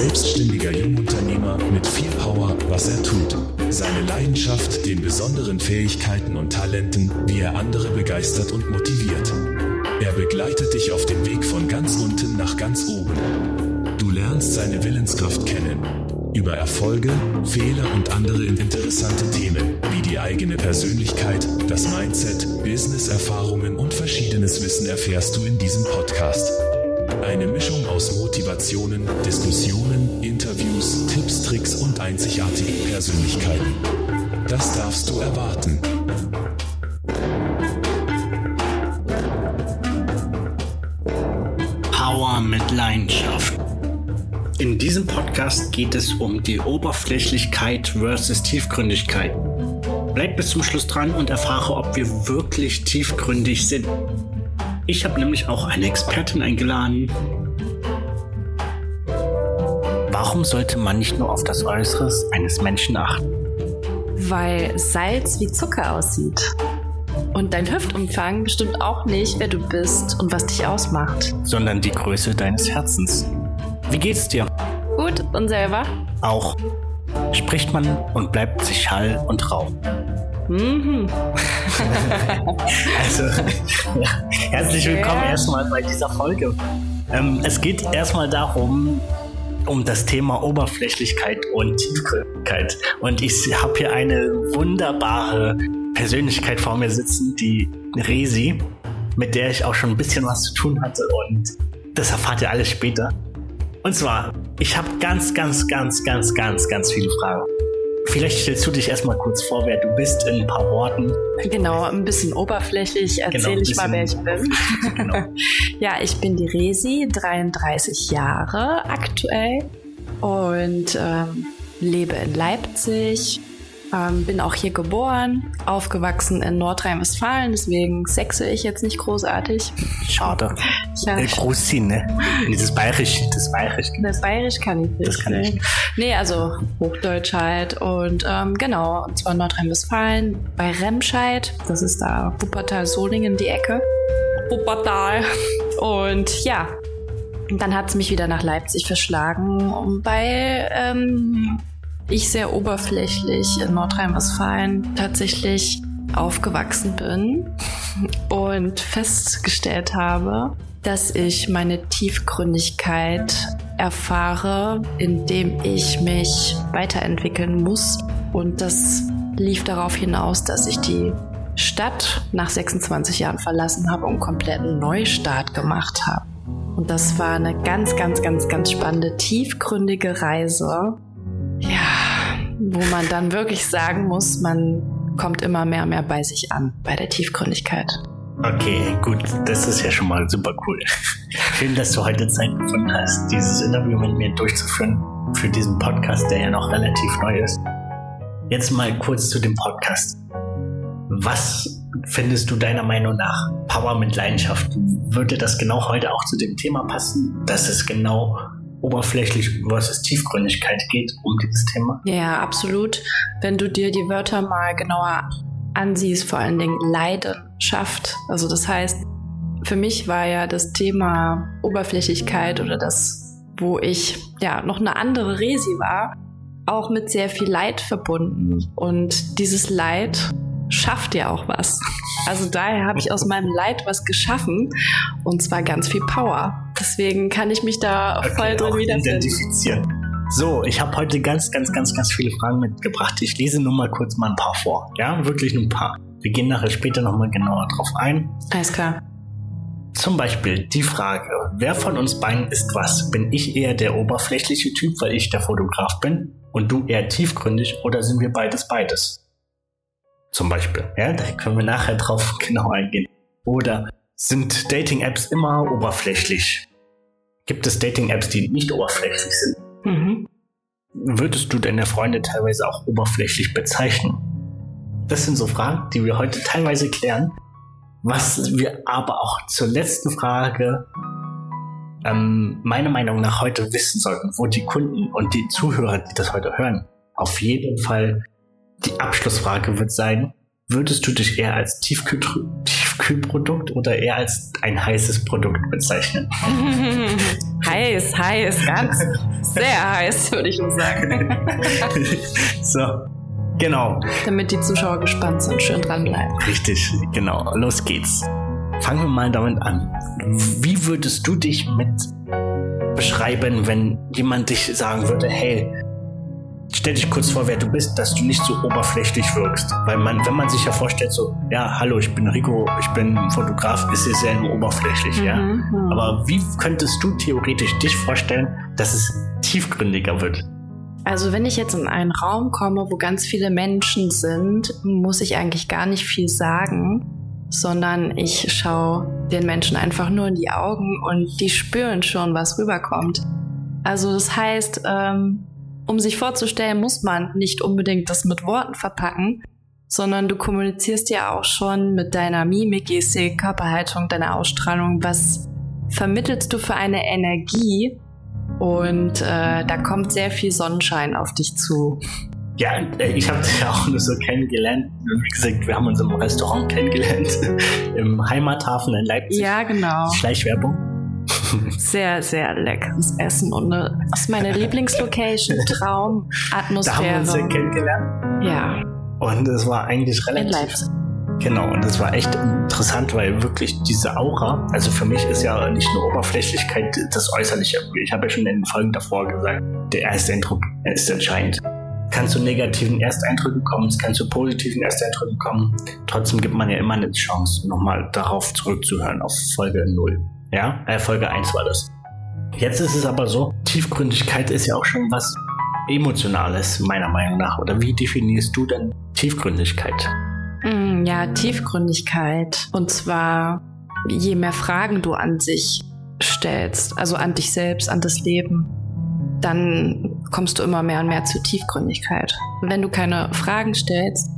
selbstständiger Jungunternehmer mit viel Power, was er tut. Seine Leidenschaft, den besonderen Fähigkeiten und Talenten, wie er andere begeistert und motiviert. Er begleitet dich auf dem Weg von ganz unten nach ganz oben. Du lernst seine Willenskraft kennen. Über Erfolge, Fehler und andere interessante Themen, wie die eigene Persönlichkeit, das Mindset, Business-Erfahrungen und verschiedenes Wissen erfährst du in diesem Podcast. Eine Mischung aus Motivationen, Diskussionen, Interviews, Tipps, Tricks und einzigartigen Persönlichkeiten. Das darfst du erwarten. Power mit Leidenschaft. In diesem Podcast geht es um die Oberflächlichkeit versus Tiefgründigkeit. Bleib bis zum Schluss dran und erfahre, ob wir wirklich tiefgründig sind. Ich habe nämlich auch eine Expertin eingeladen. Warum sollte man nicht nur auf das Äußeres eines Menschen achten? Weil Salz wie Zucker aussieht. Und dein Hüftumfang bestimmt auch nicht, wer du bist und was dich ausmacht. Sondern die Größe deines Herzens. Wie geht's dir? Gut, und selber? Auch. Spricht man und bleibt sich Schall und Rauch. Mhm. also, ja, herzlich willkommen ja. erstmal bei dieser Folge. Ähm, es geht erstmal darum, um das Thema Oberflächlichkeit und Tiefgründigkeit. Und ich habe hier eine wunderbare Persönlichkeit vor mir sitzen, die Resi, mit der ich auch schon ein bisschen was zu tun hatte. Und das erfahrt ihr alles später. Und zwar, ich habe ganz, ganz, ganz, ganz, ganz, ganz viele Fragen. Vielleicht stellst du dich erstmal kurz vor, wer du bist in ein paar Worten. Genau, ein bisschen oberflächlich erzähle genau, ich mal, wer ich bin. Genau. ja, ich bin die Resi, 33 Jahre aktuell und ähm, lebe in Leipzig, ähm, bin auch hier geboren, aufgewachsen in Nordrhein-Westfalen, deswegen sexe ich jetzt nicht großartig. Schade. Ja. Äh, Großziehen, ne? Das Bayerisch, das Bayerisch. Das Bayerisch kann ich nicht. Das kann ich. Ne? Nee, also Hochdeutsch halt. Und ähm, genau, und zwar Nordrhein-Westfalen bei Remscheid. Das ist da Wuppertal-Solingen die Ecke. Wuppertal. Und ja, dann hat es mich wieder nach Leipzig verschlagen, weil ähm, ich sehr oberflächlich in Nordrhein-Westfalen tatsächlich aufgewachsen bin und festgestellt habe, dass ich meine Tiefgründigkeit erfahre, indem ich mich weiterentwickeln muss. Und das lief darauf hinaus, dass ich die Stadt nach 26 Jahren verlassen habe und kompletten Neustart gemacht habe. Und das war eine ganz, ganz, ganz, ganz spannende, tiefgründige Reise. Ja, wo man dann wirklich sagen muss, man kommt immer mehr und mehr bei sich an, bei der Tiefgründigkeit. Okay, gut, das ist ja schon mal super cool. Schön, dass du heute Zeit gefunden hast, dieses Interview mit mir durchzuführen für diesen Podcast, der ja noch relativ neu ist. Jetzt mal kurz zu dem Podcast. Was findest du deiner Meinung nach Power mit Leidenschaft? Würde das genau heute auch zu dem Thema passen, dass es genau oberflächlich versus Tiefgründigkeit geht um dieses Thema? Ja, absolut. Wenn du dir die Wörter mal genauer ansiehst, vor allen Dingen Leidenschaft. Also das heißt, für mich war ja das Thema Oberflächlichkeit oder das, wo ich ja noch eine andere Resi war, auch mit sehr viel Leid verbunden. Und dieses Leid schafft ja auch was. Also daher habe ich aus meinem Leid was geschaffen und zwar ganz viel Power. Deswegen kann ich mich da okay, voll drin wiederfinden. So, ich habe heute ganz, ganz, ganz, ganz viele Fragen mitgebracht. Ich lese nur mal kurz mal ein paar vor. Ja, wirklich nur ein paar. Wir gehen nachher später nochmal genauer drauf ein. Alles klar. Zum Beispiel die Frage, wer von uns beiden ist was? Bin ich eher der oberflächliche Typ, weil ich der Fotograf bin? Und du eher tiefgründig oder sind wir beides beides? Zum Beispiel. Ja, da können wir nachher drauf genau eingehen. Oder sind Dating-Apps immer oberflächlich? Gibt es Dating-Apps, die nicht oberflächlich sind? Mhm. Würdest du deine Freunde teilweise auch oberflächlich bezeichnen? Das sind so Fragen, die wir heute teilweise klären. Was wir aber auch zur letzten Frage ähm, meiner Meinung nach heute wissen sollten, wo die Kunden und die Zuhörer, die das heute hören, auf jeden Fall die Abschlussfrage wird sein, würdest du dich eher als tiefgründig Kühlprodukt oder eher als ein heißes Produkt bezeichnen? heiß, heiß, ganz sehr heiß, würde ich nur sagen. so, genau. Damit die Zuschauer gespannt sind, schön dranbleiben. Richtig, genau. Los geht's. Fangen wir mal damit an. Wie würdest du dich mit beschreiben, wenn jemand dich sagen würde, hey, stell dich kurz vor, wer du bist, dass du nicht so oberflächlich wirkst. Weil man, wenn man sich ja vorstellt, so, ja, hallo, ich bin Rico, ich bin Fotograf, ist es sehr nur oberflächlich, mhm, ja. Mhm. Aber wie könntest du theoretisch dich vorstellen, dass es tiefgründiger wird? Also wenn ich jetzt in einen Raum komme, wo ganz viele Menschen sind, muss ich eigentlich gar nicht viel sagen, sondern ich schaue den Menschen einfach nur in die Augen und die spüren schon, was rüberkommt. Also das heißt, ähm, um sich vorzustellen, muss man nicht unbedingt das mit Worten verpacken, sondern du kommunizierst ja auch schon mit deiner Mimik, Gestik, Körperhaltung, deiner Ausstrahlung, was vermittelst du für eine Energie und äh, da kommt sehr viel Sonnenschein auf dich zu. Ja, äh, ich habe dich ja auch nur so kennengelernt. Wie gesagt, wir haben uns im Restaurant kennengelernt, im Heimathafen in Leipzig. Ja, genau. Schleichwerbung. Sehr, sehr leckeres Essen und eine, das ist meine Lieblingslocation, Traumatmosphäre. Da haben wir uns ja kennengelernt. Ja. Und es war eigentlich relativ. In Leipzig. Genau, und das war echt interessant, weil wirklich diese Aura, also für mich ist ja nicht nur Oberflächlichkeit das Äußerliche. Ich habe ja schon in den Folgen davor gesagt, der erste Eindruck ist entscheidend. Kannst du negativen Ersteindrücken kommen, kannst du positiven Ersteindrücken kommen. Trotzdem gibt man ja immer eine Chance, nochmal darauf zurückzuhören, auf Folge 0. Ja, äh, Folge 1 war das. Jetzt ist es aber so, Tiefgründigkeit ist ja auch schon was Emotionales, meiner Meinung nach. Oder wie definierst du denn Tiefgründigkeit? Mm, ja, Tiefgründigkeit. Und zwar, je mehr Fragen du an sich stellst, also an dich selbst, an das Leben, dann kommst du immer mehr und mehr zur Tiefgründigkeit. Und wenn du keine Fragen stellst,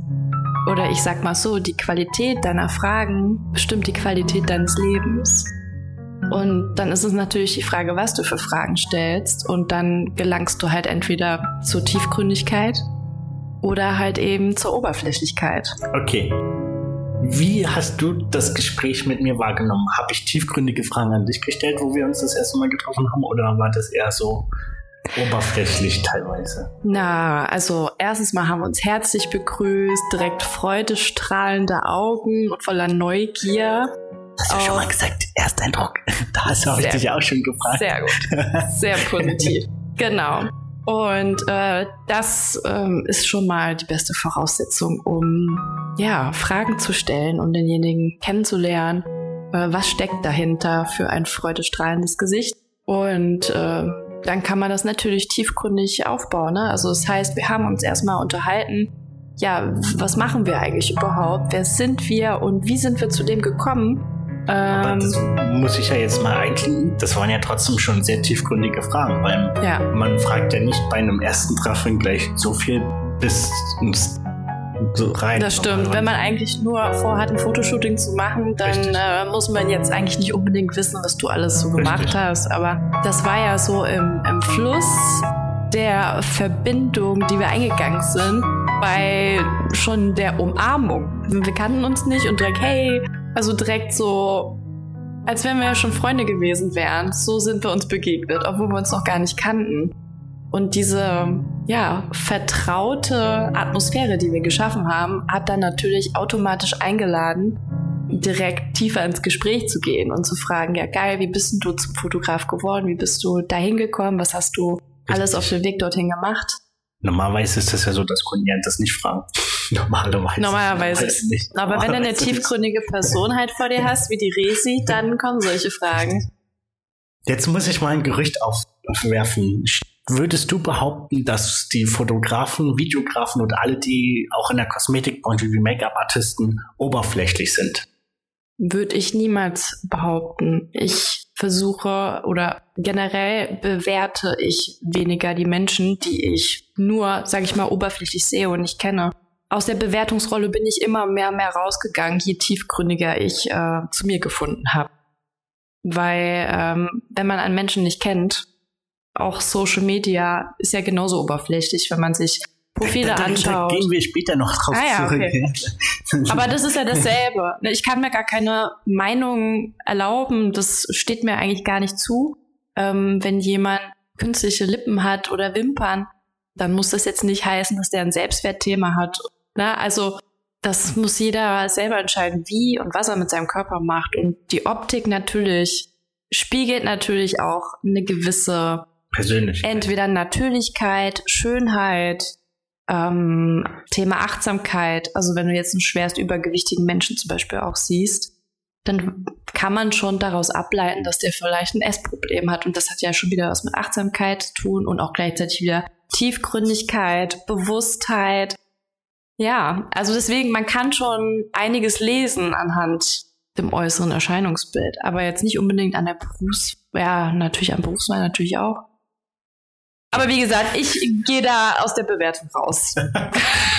oder ich sag mal so, die Qualität deiner Fragen bestimmt die Qualität deines Lebens. Und dann ist es natürlich die Frage, was du für Fragen stellst. Und dann gelangst du halt entweder zur Tiefgründigkeit oder halt eben zur Oberflächlichkeit. Okay. Wie hast du das Gespräch mit mir wahrgenommen? Habe ich tiefgründige Fragen an dich gestellt, wo wir uns das erste Mal getroffen haben, oder war das eher so oberflächlich teilweise? Na, also erstens mal haben wir uns herzlich begrüßt, direkt freudestrahlende Augen und voller Neugier. Hast du schon mal gesagt, Ersteindruck. Da hast du ich dich auch schon gefragt. Sehr gut. Sehr positiv. genau. Und äh, das ähm, ist schon mal die beste Voraussetzung, um ja, Fragen zu stellen und um denjenigen kennenzulernen. Äh, was steckt dahinter für ein freudestrahlendes Gesicht? Und äh, dann kann man das natürlich tiefgründig aufbauen. Ne? Also das heißt, wir haben uns erstmal unterhalten, ja, was machen wir eigentlich überhaupt? Wer sind wir und wie sind wir zu dem gekommen? Aber das ähm, muss ich ja jetzt mal einklinken. Das waren ja trotzdem schon sehr tiefgründige Fragen, weil ja. man fragt ja nicht bei einem ersten Treffen gleich so viel bis so rein. Das stimmt. Wenn man eigentlich nur vorhat, ein Fotoshooting zu machen, dann äh, muss man jetzt eigentlich nicht unbedingt wissen, was du alles so gemacht Richtig. hast. Aber das war ja so im, im Fluss der Verbindung, die wir eingegangen sind, bei schon der Umarmung. Wir kannten uns nicht und direkt, hey, also direkt so, als wenn wir ja schon Freunde gewesen wären. So sind wir uns begegnet, obwohl wir uns noch gar nicht kannten. Und diese, ja, vertraute Atmosphäre, die wir geschaffen haben, hat dann natürlich automatisch eingeladen, direkt tiefer ins Gespräch zu gehen und zu fragen, ja geil, wie bist du zum Fotograf geworden? Wie bist du dahin gekommen? Was hast du alles auf dem Weg dorthin gemacht? Normalerweise ist das ja so, dass Kunden das nicht fragen. Normalerweise. Normalerweise. nicht. Aber Normalerweise wenn du eine tiefgründige Person halt vor dir hast, wie die Resi, dann kommen solche Fragen. Jetzt muss ich mal ein Gerücht aufwerfen. Würdest du behaupten, dass die Fotografen, Videografen und alle, die auch in der Kosmetikbranche wie Make-up-Artisten oberflächlich sind? Würde ich niemals behaupten. Ich versuche oder generell bewerte ich weniger die Menschen, die ich nur, sage ich mal, oberflächlich sehe und nicht kenne. Aus der Bewertungsrolle bin ich immer mehr und mehr rausgegangen, je tiefgründiger ich äh, zu mir gefunden habe. Weil ähm, wenn man einen Menschen nicht kennt, auch Social Media ist ja genauso oberflächlich, wenn man sich Profile da, da, anschaut. Da gehen wir später noch drauf Ah, ja, zurück. okay. Aber das ist ja dasselbe. Ne, Ich kann mir gar keine Meinung erlauben. Das steht mir eigentlich gar nicht zu. Ähm, wenn jemand künstliche Lippen hat oder Wimpern, dann muss das jetzt nicht heißen, dass der ein Selbstwertthema hat. Na, also das muss jeder selber entscheiden, wie und was er mit seinem Körper macht. Und die Optik natürlich spiegelt natürlich auch eine gewisse Persönlich. entweder Natürlichkeit, Schönheit, ähm, Thema Achtsamkeit. Also wenn du jetzt einen schwerst übergewichtigen Menschen zum Beispiel auch siehst, dann kann man schon daraus ableiten, dass der vielleicht ein Essproblem hat. Und das hat ja schon wieder was mit Achtsamkeit zu tun und auch gleichzeitig wieder Tiefgründigkeit, Bewusstheit. Ja, also deswegen, man kann schon einiges lesen anhand dem äußeren Erscheinungsbild, aber jetzt nicht unbedingt an der Berufs-, ja, natürlich am Berufswahl natürlich auch. Aber wie gesagt, ich gehe da aus der Bewertung raus.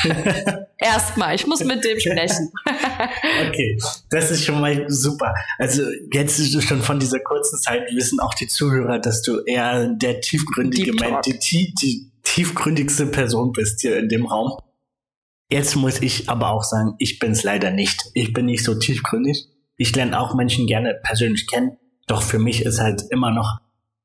Erstmal, ich muss mit dem sprechen. Okay, das ist schon mal super. Also jetzt schon von dieser kurzen Zeit wissen auch die Zuhörer, dass du eher der tiefgründige Mensch, die, tie- die tiefgründigste Person bist hier in dem Raum. Jetzt muss ich aber auch sagen, ich bin es leider nicht. Ich bin nicht so tiefgründig. Ich lerne auch Menschen gerne persönlich kennen. Doch für mich ist halt immer noch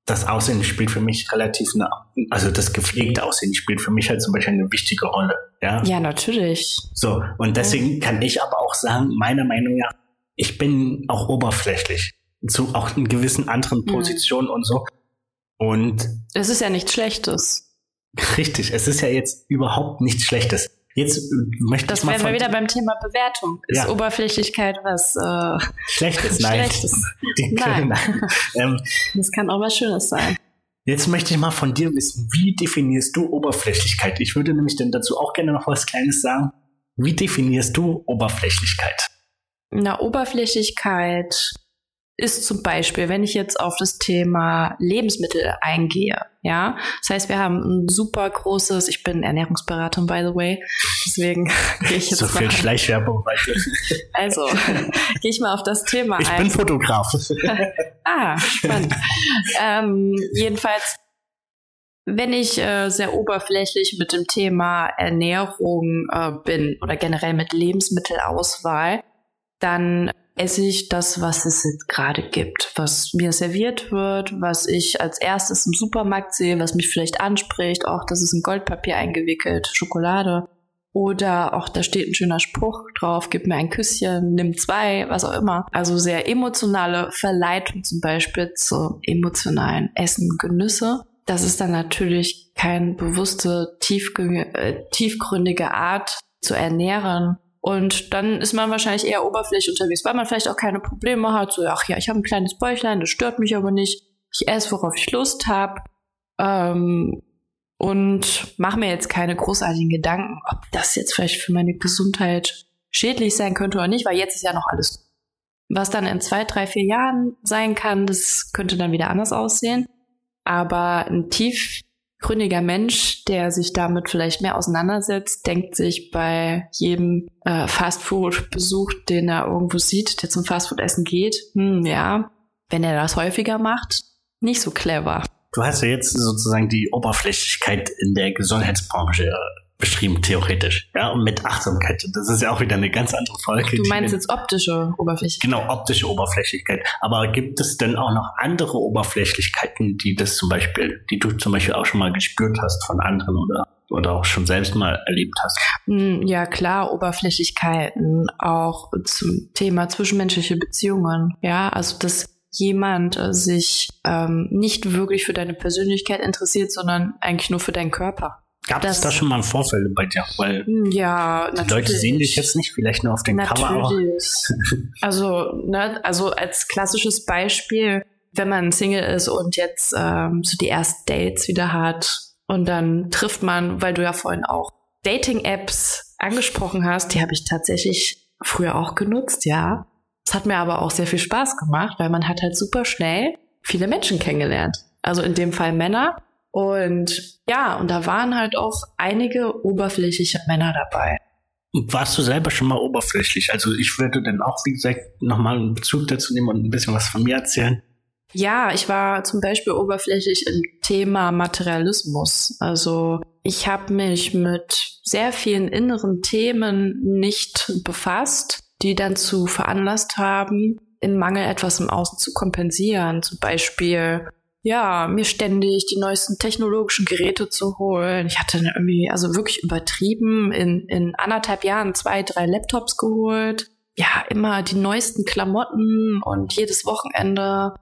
das Aussehen spielt für mich relativ eine, also das gepflegte Aussehen spielt für mich halt zum Beispiel eine wichtige Rolle. Ja. Ja, natürlich. So, und deswegen kann ich aber auch sagen, meiner Meinung nach, ich bin auch oberflächlich. Zu auch in gewissen anderen Mhm. Positionen und so. Und Es ist ja nichts Schlechtes. richtig, es ist ja jetzt überhaupt nichts Schlechtes. Jetzt äh, möchte Das ich mal wären wir wieder beim Thema Bewertung. Ist Ja. Oberflächlichkeit was äh, Schlechtes, nein. Schlechtes? Die- Nein. ähm, Das kann auch was Schönes sein. jetzt möchte ich mal von dir wissen, wie definierst du Oberflächlichkeit? Ich würde nämlich dann dazu auch gerne noch was Kleines sagen. Wie definierst du Oberflächlichkeit? Na, Oberflächlichkeit ist zum Beispiel, wenn ich jetzt auf das Thema Lebensmittel eingehe, ja. Das heißt, wir haben ein super großes, ich bin Ernährungsberaterin, by the way, deswegen gehe ich jetzt So viel mal, Schleichwerbung heute. also, gehe ich mal auf das Thema Ich ein. bin Fotograf. Ah, spannend. ähm, jedenfalls, wenn ich äh, sehr oberflächlich mit dem Thema Ernährung äh, bin oder generell mit Lebensmittelauswahl, dann esse ich das, was es jetzt gerade gibt, was mir serviert wird, was ich als erstes im Supermarkt sehe, was mich vielleicht anspricht. Auch das ist in Goldpapier eingewickelt, Schokolade. Oder auch da steht ein schöner Spruch drauf, gib mir ein Küsschen, nimm zwei, was auch immer. Also sehr emotionale Verleitung zum Beispiel zu emotionalen Essen, Genüsse. Das ist dann natürlich keine bewusste, äh, tiefgründige Art zu ernähren. Und dann ist man wahrscheinlich eher oberflächlich unterwegs, weil man vielleicht auch keine Probleme hat. So, ach ja, ich habe ein kleines Bäuchlein, das stört mich aber nicht. Ich esse, worauf ich Lust habe. Ähm, und mache mir jetzt keine großartigen Gedanken, ob das jetzt vielleicht für meine Gesundheit schädlich sein könnte oder nicht, weil jetzt ist ja noch alles. Was dann in zwei, drei, vier Jahren sein kann, das könnte dann wieder anders aussehen. Aber ein tiefgründiger Mensch, der sich damit vielleicht mehr auseinandersetzt, denkt sich bei jedem äh, Fastfood-Besuch, den er irgendwo sieht, der zum Fastfood-Essen geht, hm, ja, wenn er das häufiger macht, nicht so clever. Du hast ja jetzt sozusagen die Oberflächlichkeit in der Gesundheitsbranche äh, beschrieben, theoretisch. Ja, und mit Achtsamkeit. Das ist ja auch wieder eine ganz andere Folge. Du meinst jetzt optische Oberflächlichkeit? Genau, optische Oberflächlichkeit. Aber gibt es denn auch noch andere Oberflächlichkeiten, die das zum Beispiel, die du zum Beispiel auch schon mal gespürt hast von anderen oder, oder auch schon selbst mal erlebt hast? Hm, Ja, klar, Oberflächlichkeiten, auch zum Thema zwischenmenschliche Beziehungen. Ja, also dass jemand äh, sich ähm, nicht wirklich für deine Persönlichkeit interessiert, sondern eigentlich nur für deinen Körper. Gab es da schon mal Vorfälle bei dir? Weil Hm, Ja, die. Leute sehen dich jetzt nicht, vielleicht nur auf Cover, aber Natürlich. Also, ne, also als klassisches Beispiel, wenn man Single ist und jetzt ähm, so die ersten Dates wieder hat und dann trifft man, weil du ja vorhin auch Dating-Apps angesprochen hast, die habe ich tatsächlich früher auch genutzt, ja. Es hat mir aber auch sehr viel Spaß gemacht, weil man hat halt super schnell viele Menschen kennengelernt. Also in dem Fall Männer. Und ja, und da waren halt auch einige oberflächliche Männer dabei. warst du selber schon mal oberflächlich? Also ich würde dann auch, wie gesagt, nochmal einen Bezug dazu nehmen und ein bisschen was von mir erzählen. Ja, ich war zum Beispiel oberflächlich im Thema Materialismus. Also ich habe mich mit sehr vielen inneren Themen nicht befasst, die dann zu veranlasst haben, im Mangel etwas im Außen zu kompensieren. Zum Beispiel, ja, mir ständig die neuesten technologischen Geräte zu holen. Ich hatte irgendwie, also wirklich übertrieben, in, in anderthalb Jahren zwei, drei Laptops geholt. Ja, immer die neuesten Klamotten und jedes Wochenende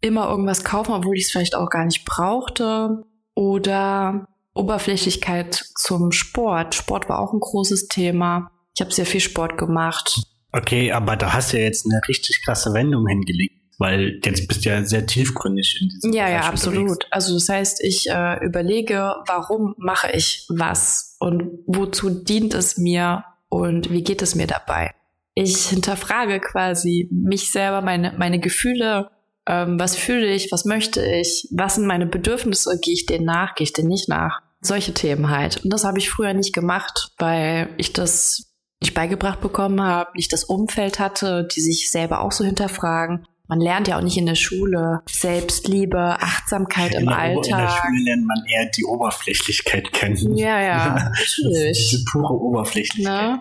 immer irgendwas kaufen, obwohl ich es vielleicht auch gar nicht brauchte. Oder Oberflächlichkeit zum Sport. Sport war auch ein großes Thema. Ich habe sehr viel Sport gemacht. Okay, aber da hast du ja jetzt eine richtig krasse Wendung hingelegt, weil jetzt bist du ja sehr tiefgründig in diesem Ja, Bereich ja, absolut. unterwegs. Also das heißt, ich äh, überlege, warum mache ich was und wozu dient es mir und wie geht es mir dabei. Ich hinterfrage quasi mich selber, meine, meine Gefühle, ähm, was fühle ich, was möchte ich, was sind meine Bedürfnisse, gehe ich denen nach, gehe ich denen nicht nach. Solche Themen halt. Und das habe ich früher nicht gemacht, weil ich das nicht beigebracht bekommen habe, nicht das Umfeld hatte, die sich selber auch so hinterfragen. Man lernt ja auch nicht in der Schule Selbstliebe, Achtsamkeit in im Ober- in der Alltag. Schule lernt man eher die Oberflächlichkeit kennen. Ja, ja, natürlich. Diese pure Oberflächlichkeit. Ne?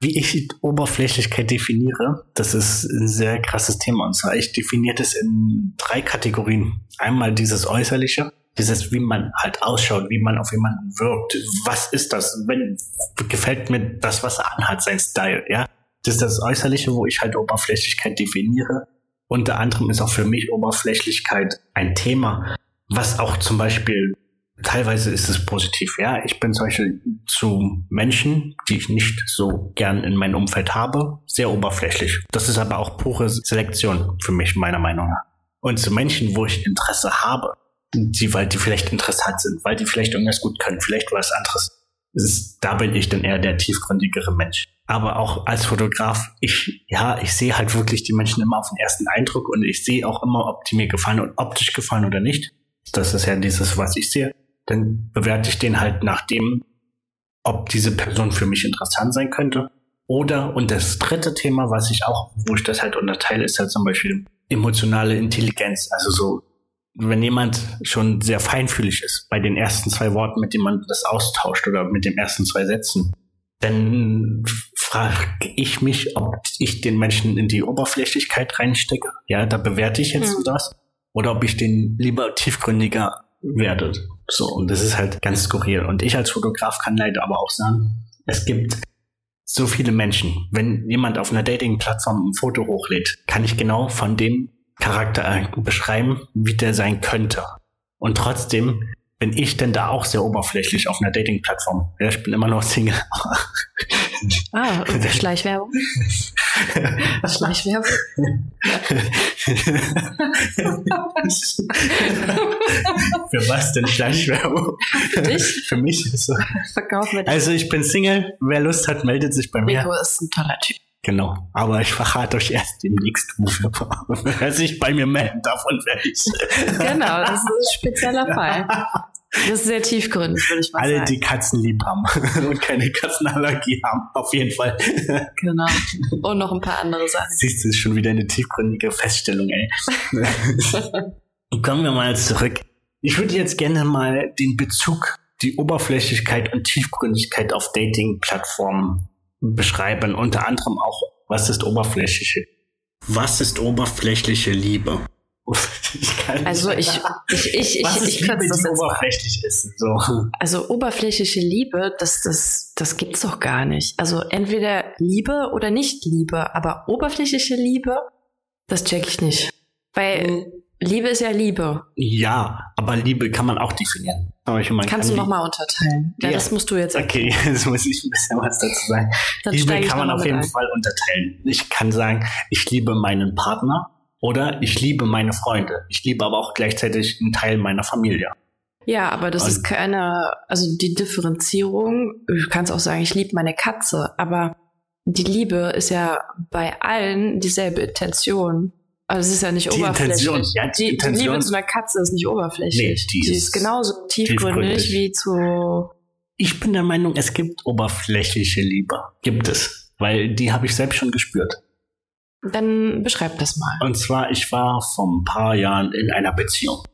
Wie ich Oberflächlichkeit definiere, das ist ein sehr krasses Thema. Und zwar, ich definiere das in drei Kategorien. Einmal dieses Äußerliche, dieses, wie man halt ausschaut, wie man auf jemanden wirkt. Was ist das? Wenn, gefällt mir das, was er anhat, sein Style, ja? Das ist das Äußerliche, wo ich halt Oberflächlichkeit definiere. Unter anderem ist auch für mich Oberflächlichkeit ein Thema, was auch zum Beispiel teilweise ist es positiv. Ja, ich bin zum Beispiel zu Menschen, die ich nicht so gern in meinem Umfeld habe, sehr oberflächlich. Das ist aber auch pure Selektion für mich, meiner Meinung nach. Und zu Menschen, wo ich Interesse habe, die, weil die vielleicht interessant sind, weil die vielleicht irgendwas gut können, vielleicht was anderes. Ist, da bin ich dann eher der tiefgründigere Mensch. Aber auch als Fotograf, ich, ja, ich sehe halt wirklich die Menschen immer auf den ersten Eindruck und ich sehe auch immer, ob die mir gefallen und optisch gefallen oder nicht. Das ist ja dieses, was ich sehe. Dann bewerte ich den halt nach dem, ob diese Person für mich interessant sein könnte. Oder, und das dritte Thema, was ich auch, wo ich das halt unterteile, ist halt zum Beispiel emotionale Intelligenz. Also so, wenn jemand schon sehr feinfühlig ist bei den ersten zwei Worten, mit denen man das austauscht oder mit den ersten zwei Sätzen, dann frage ich mich, ob ich den Menschen in die Oberflächlichkeit reinstecke. Ja, da bewerte ich jetzt Hm. das. Oder ob ich den lieber tiefgründiger werde. So, und das ist halt ganz skurril. Und ich als Fotograf kann leider aber auch sagen, es gibt so viele Menschen. Wenn jemand auf einer Dating-Plattform ein Foto hochlädt, kann ich genau von dem Charakter beschreiben, wie der sein könnte. Und trotzdem bin ich denn da auch sehr oberflächlich auf einer Dating-Plattform. Ja, ich bin immer noch Single. Ah, Schleichwerbung. Schleichwerbung. Für was denn Schleichwerbung? Für dich? Für mich ist so. Verkauf mit. Also ich bin Single. Wer Lust hat, meldet sich bei mir. Rico ist ein toller Typ. Genau. Aber ich verrate euch erst demnächst, wofür wer sich bei mir melden darf und wer nicht. Genau, das ist ein spezieller Fall. Das ist sehr tiefgründig, würde ich mal Alle, sagen. die Katzen lieb haben und keine Katzenallergie haben, auf jeden Fall. Genau. Und noch ein paar andere Sachen. Siehst du, ist schon wieder eine tiefgründige Feststellung, ey. Kommen wir mal zurück. Ich würde jetzt gerne mal den Bezug, die Oberflächlichkeit und Tiefgründigkeit auf Dating-Plattformen beschreiben. Unter anderem auch, was ist oberflächliche? Was ist oberflächliche Liebe? Ich kann nicht Also ich, sagen, ich, ich, was ich, ich kürze das jetzt oberflächlich ist. So. Also oberflächliche Liebe, das, das, das gibt's doch gar nicht. Also entweder Liebe oder nicht Liebe, aber oberflächliche Liebe, das check ich nicht. Weil Liebe ist ja Liebe. Ja, aber Liebe kann man auch definieren. Aber ich meine, Kannst du kann nochmal unterteilen? Ja, Ja. das musst du jetzt Okay, jetzt muss ich ein bisschen was dazu sagen. Dann Liebe kann man auf jeden ein. Fall unterteilen. Ich kann sagen, ich liebe meinen Partner oder ich liebe meine Freunde. Ich liebe aber auch gleichzeitig einen Teil meiner Familie. Ja, aber das Und- ist keine, also die Differenzierung, du kannst auch sagen, ich liebe meine Katze, aber die Liebe ist ja bei allen dieselbe Intention. Also es ist ja nicht Die oberflächlich. Intention, ja, die die, die Intention- Liebe zu einer Katze ist nicht oberflächlich. Nee, die die ist ist genauso tiefgründig, tiefgründig. wie zu. Ich bin der Meinung, es gibt oberflächliche Liebe. Gibt es. Weil die habe ich selbst schon gespürt. Dann beschreib das mal. Und zwar, ich war vor ein paar Jahren in einer Beziehung.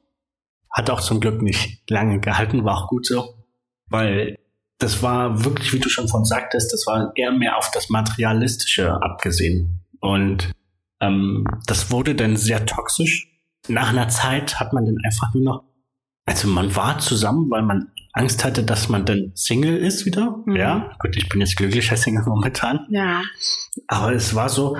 Hat auch zum Glück nicht lange gehalten, war auch gut so. weil das war wirklich, wie du schon von sagtest, das war eher mehr auf das Materialistische abgesehen. Und ähm, das wurde dann sehr toxisch. Nach einer Zeit hat man dann einfach nur noch, also man war zusammen, weil man Angst hatte, dass man dann Single ist wieder. Mhm. Ja, gut, ich bin jetzt glücklicher Single momentan. Ja. Aber es war so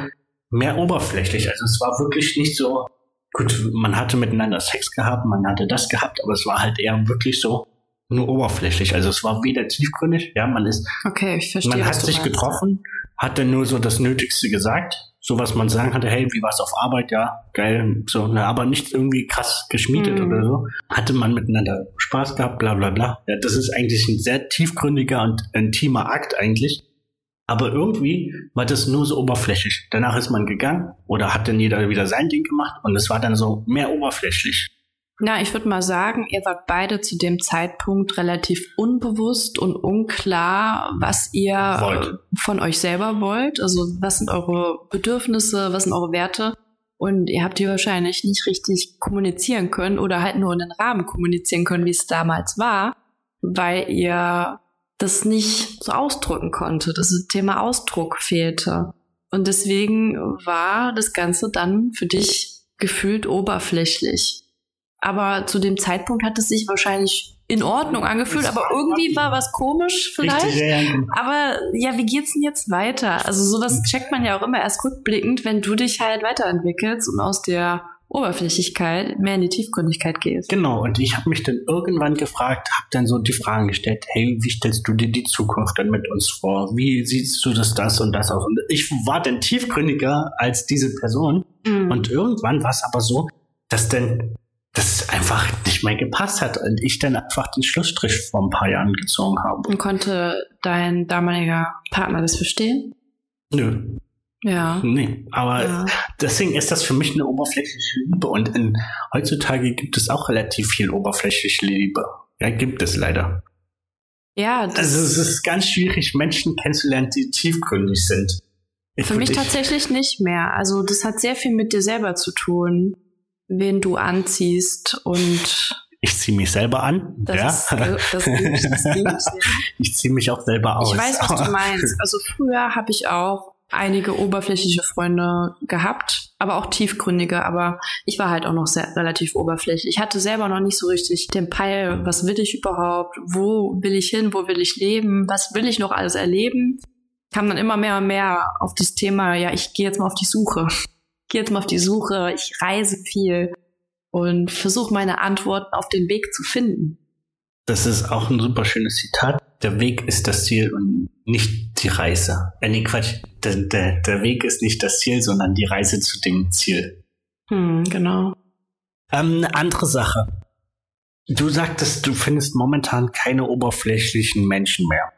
mehr oberflächlich. Also es war wirklich nicht so, gut, man hatte miteinander Sex gehabt, man hatte das gehabt, aber es war halt eher wirklich so nur oberflächlich. Also es war weder tiefgründig, ja, man ist, okay, ich verstehe, man hat sich getroffen, hat dann nur so das Nötigste gesagt, so was man sagen hatte, hey, wie war's auf Arbeit, ja, geil, so, ne, aber nicht irgendwie krass geschmiedet mm. oder so. Hatte man miteinander Spaß gehabt, bla bla bla. Ja, das ist eigentlich ein sehr tiefgründiger und intimer Akt eigentlich. Aber irgendwie war das nur so oberflächlich. Danach ist man gegangen oder hat dann jeder wieder sein Ding gemacht und es war dann so mehr oberflächlich. Na, ich würde mal sagen, ihr wart beide zu dem Zeitpunkt relativ unbewusst und unklar, was ihr wollt. von euch selber wollt. Also was sind eure Bedürfnisse, was sind eure Werte? Und ihr habt die wahrscheinlich nicht richtig kommunizieren können oder halt nur in den Rahmen kommunizieren können, wie es damals war, weil ihr das nicht so ausdrücken konnte. Das Thema Ausdruck fehlte. Und deswegen war das Ganze dann für dich gefühlt oberflächlich. Aber zu dem Zeitpunkt hat es sich wahrscheinlich in Ordnung angefühlt, aber irgendwie war was komisch vielleicht. Richtig, ja, ja. Aber ja, wie geht's denn jetzt weiter? Also sowas checkt man ja auch immer erst rückblickend, wenn du dich halt weiterentwickelst und aus der Oberflächlichkeit mehr in die Tiefgründigkeit gehst. Genau, und ich habe mich dann irgendwann gefragt, habe dann so die Fragen gestellt, hey, wie stellst du dir die Zukunft dann mit uns vor? Wie siehst du das, das und das aus? Und ich war dann tiefgründiger als diese Person. Mhm. Und irgendwann war es aber so, dass dann das einfach nicht mehr gepasst hat und ich dann einfach den Schlussstrich vor ein paar Jahren gezogen habe. Und konnte dein damaliger Partner das verstehen? Nö. Ja. Nee, aber ja. deswegen ist das für mich eine oberflächliche Liebe und in, heutzutage gibt es auch relativ viel oberflächliche Liebe. Ja, gibt es leider. Ja, also es ist ganz schwierig, Menschen kennenzulernen, die tiefgründig sind. Ich für mich tatsächlich nicht mehr. Also das hat sehr viel mit dir selber zu tun wen du anziehst und ich ziehe mich selber an. Das ja. Ist, das gibt, das gibt, ja. Ich ziehe mich auch selber aus. Ich weiß, was du meinst. Also früher habe ich auch einige oberflächliche Freunde gehabt, aber auch tiefgründige, aber ich war halt auch noch sehr relativ oberflächlich. Ich hatte selber noch nicht so richtig den Peil, was will ich überhaupt, wo will ich hin, wo will ich leben, was will ich noch alles erleben. Kam dann immer mehr und mehr auf das Thema, ja, ich gehe jetzt mal auf die Suche gehe jetzt mal auf die Suche, ich reise viel und versuche meine Antworten auf den Weg zu finden. Das ist auch ein super schönes Zitat. Der Weg ist das Ziel und nicht die Reise. Äh, nee, Quatsch. Der, der, der Weg ist nicht das Ziel, sondern die Reise zu dem Ziel. Hm, genau. Ähm, eine andere Sache. Du sagtest, du findest momentan keine oberflächlichen Menschen mehr.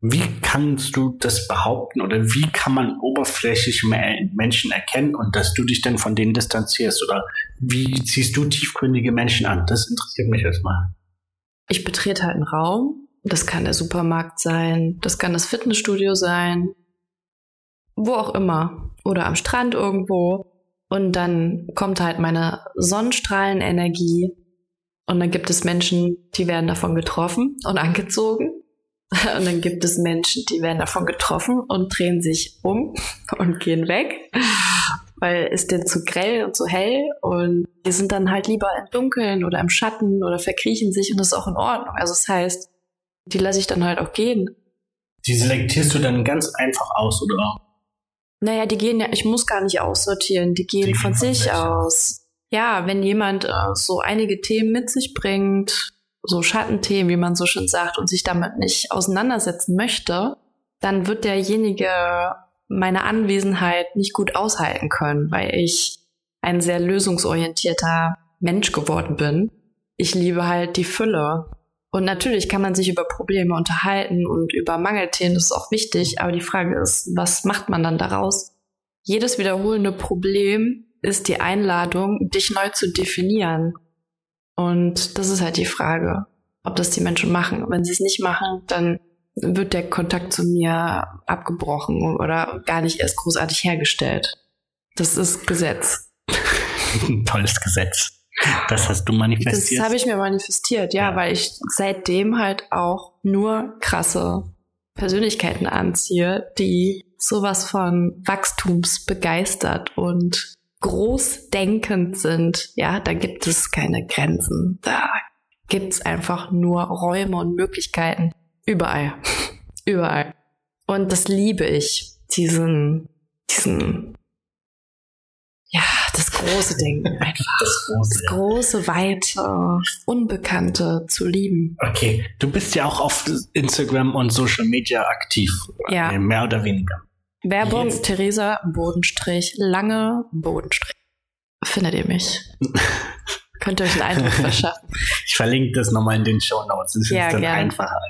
Wie kannst du das behaupten oder wie kann man oberflächliche Menschen erkennen und dass du dich dann von denen distanzierst? Oder wie ziehst du tiefgründige Menschen an? Das interessiert mich erstmal. Ich betrete halt einen Raum. Das kann der Supermarkt sein, das kann das Fitnessstudio sein, wo auch immer. Oder am Strand irgendwo. Und dann kommt halt meine Sonnenstrahlenenergie. Und dann gibt es Menschen, die werden davon getroffen und angezogen. Und dann gibt es Menschen, die werden davon getroffen und drehen sich um und gehen weg, weil es denn zu grell und zu hell und die sind dann halt lieber im Dunkeln oder im Schatten oder verkriechen sich und das ist auch in Ordnung. Also das heißt, die lasse ich dann halt auch gehen. Die selektierst du dann ganz einfach aus, oder? Naja, die gehen ja, ich muss gar nicht aussortieren, die gehen, die von, von sich aus. Ja, wenn jemand äh, so einige Themen mit sich bringt, so Schattenthemen, wie man so schön sagt, und sich damit nicht auseinandersetzen möchte, dann wird derjenige meine Anwesenheit nicht gut aushalten können, weil ich ein sehr lösungsorientierter Mensch geworden bin. Ich liebe halt die Fülle. Und natürlich kann man sich über Probleme unterhalten und über Mangelthemen, das ist auch wichtig, aber die Frage ist, was macht man dann daraus? Jedes wiederholende Problem ist die Einladung, dich neu zu definieren. Und das ist halt die Frage, ob das die Menschen machen. Wenn sie es nicht machen, dann wird der Kontakt zu mir abgebrochen oder gar nicht erst großartig hergestellt. Das ist Gesetz. Tolles Gesetz. Das hast du manifestiert. Das habe ich mir manifestiert, ja, Ja. weil ich seitdem halt auch nur krasse Persönlichkeiten anziehe, die sowas von wachstumsbegeistert und großdenkend sind. Ja, da gibt es keine Grenzen. Da gibt es einfach nur Räume und Möglichkeiten. Überall. Überall. Und das liebe ich. Diesen, diesen, ja, das große Denken einfach. Das große. Das große, weite, Unbekannte zu lieben. Okay, du bist ja auch auf Instagram und Social Media aktiv. Ja. Äh, Mehr oder weniger. Werbung, Jetzt- Theresa, Bodenstrich, lange Bodenstrich. Findet ihr mich? Könnt ihr euch einen Eindruck verschaffen. Ich verlinke das nochmal in den Show Notes. Das Ja, ist dann gerne. einfacher.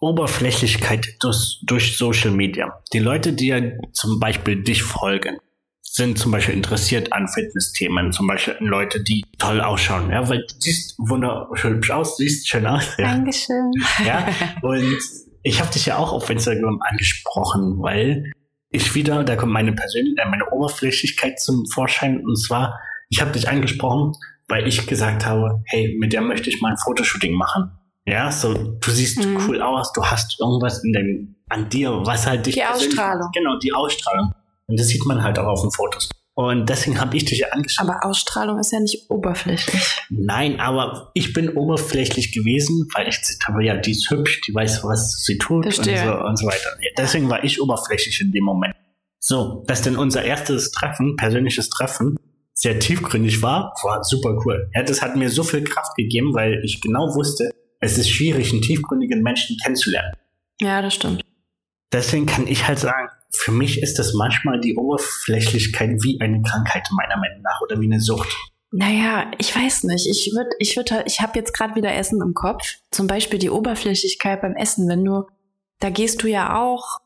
Oberflächlichkeit durch, durch Social Media. Die Leute, die ja zum Beispiel dich folgen, sind zum Beispiel interessiert an Fitnessthemen, zum Beispiel an Leute, die toll ausschauen. Ja, weil du siehst wunderschön aus, siehst schön aus. Ja. Dankeschön. Ja, und ich habe dich ja auch auf Instagram angesprochen, weil ich wieder, da kommt meine Persönlichkeit, äh, meine Oberflächlichkeit zum Vorschein. Und zwar, ich habe dich angesprochen, weil ich gesagt habe, hey, mit der möchte ich mal ein Fotoshooting machen. Ja, so, du siehst Mhm. cool aus, du hast irgendwas in dem, an dir, was halt dich Die Ausstrahlung. Genau, die Ausstrahlung. Und das sieht man halt auch auf den Fotos. Und deswegen habe ich dich ja angeschaut. Aber Ausstrahlung ist ja nicht oberflächlich. Nein, aber ich bin oberflächlich gewesen, weil ich habe, ja, die ist hübsch, die weiß, was sie tut und so, und so weiter. Ja, deswegen war ich oberflächlich in dem Moment. So, dass denn unser erstes Treffen, persönliches Treffen, sehr tiefgründig war, war super cool. Ja, das hat mir so viel Kraft gegeben, weil ich genau wusste, es ist schwierig, einen tiefgründigen Menschen kennenzulernen. Ja, das stimmt. Deswegen kann ich halt sagen, für mich ist das manchmal die Oberflächlichkeit wie eine Krankheit meiner Meinung nach oder wie eine Sucht. Naja, ich weiß nicht. Ich würde, ich würde, ich habe jetzt gerade wieder Essen im Kopf. Zum Beispiel die Oberflächlichkeit beim Essen, wenn du, da gehst du ja auch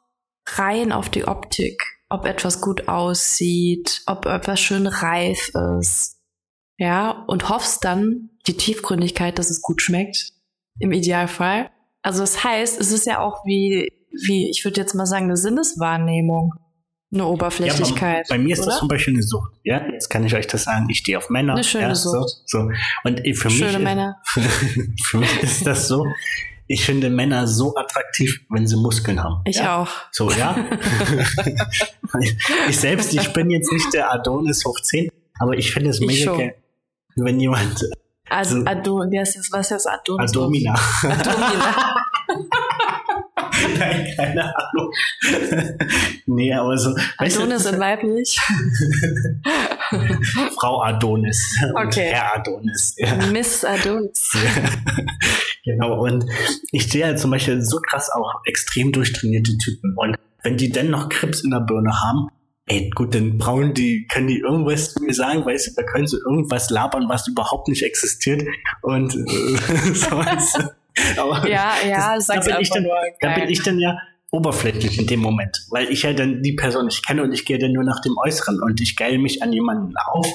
rein auf die Optik, ob etwas gut aussieht, ob etwas schön reif ist, ja, und hoffst dann die Tiefgründigkeit, dass es gut schmeckt, im Idealfall. Also das heißt, es ist ja auch wie, wie, ich würde jetzt mal sagen, eine Sinneswahrnehmung, eine Oberflächlichkeit. Ja, bei, bei mir ist oder? das zum Beispiel eine Sucht. Ja, jetzt kann ich euch das sagen. Ich stehe auf Männer. Eine schöne ja, Sucht. So, so. Und äh, für Schöne mich, Männer. Für mich ist das so. Ich finde Männer so attraktiv, wenn sie Muskeln haben. Ich ja? auch. So, ja. ich selbst, ich bin jetzt nicht der Adonis hoch 10, aber ich finde es Ich mega geil, wenn jemand Also, So- Ado, wie heißt das, was ist das Adonis? Adomina. Adomina. Nein, keine Ahnung. nee, aber so. Adonis in weiblich. Frau Adonis. Okay. Herr Adonis. Ja. Miss Adonis. genau, und ich sehe halt zum Beispiel so krass auch extrem durchtrainierte Typen. Und wenn die dann noch Krebs in der Birne haben, ey, gut, dann brauchen die, können die irgendwas zu mir sagen, weißt du, da können sie irgendwas labern, was überhaupt nicht existiert. Und äh, so weißt du. Aber Ja, ja, das, sag's da bin ich dann, da bin ich dann ja oberflächlich in dem Moment, weil ich ja dann die Person nicht kenne und ich gehe dann nur nach dem Äußeren und ich geil mich an jemanden auf,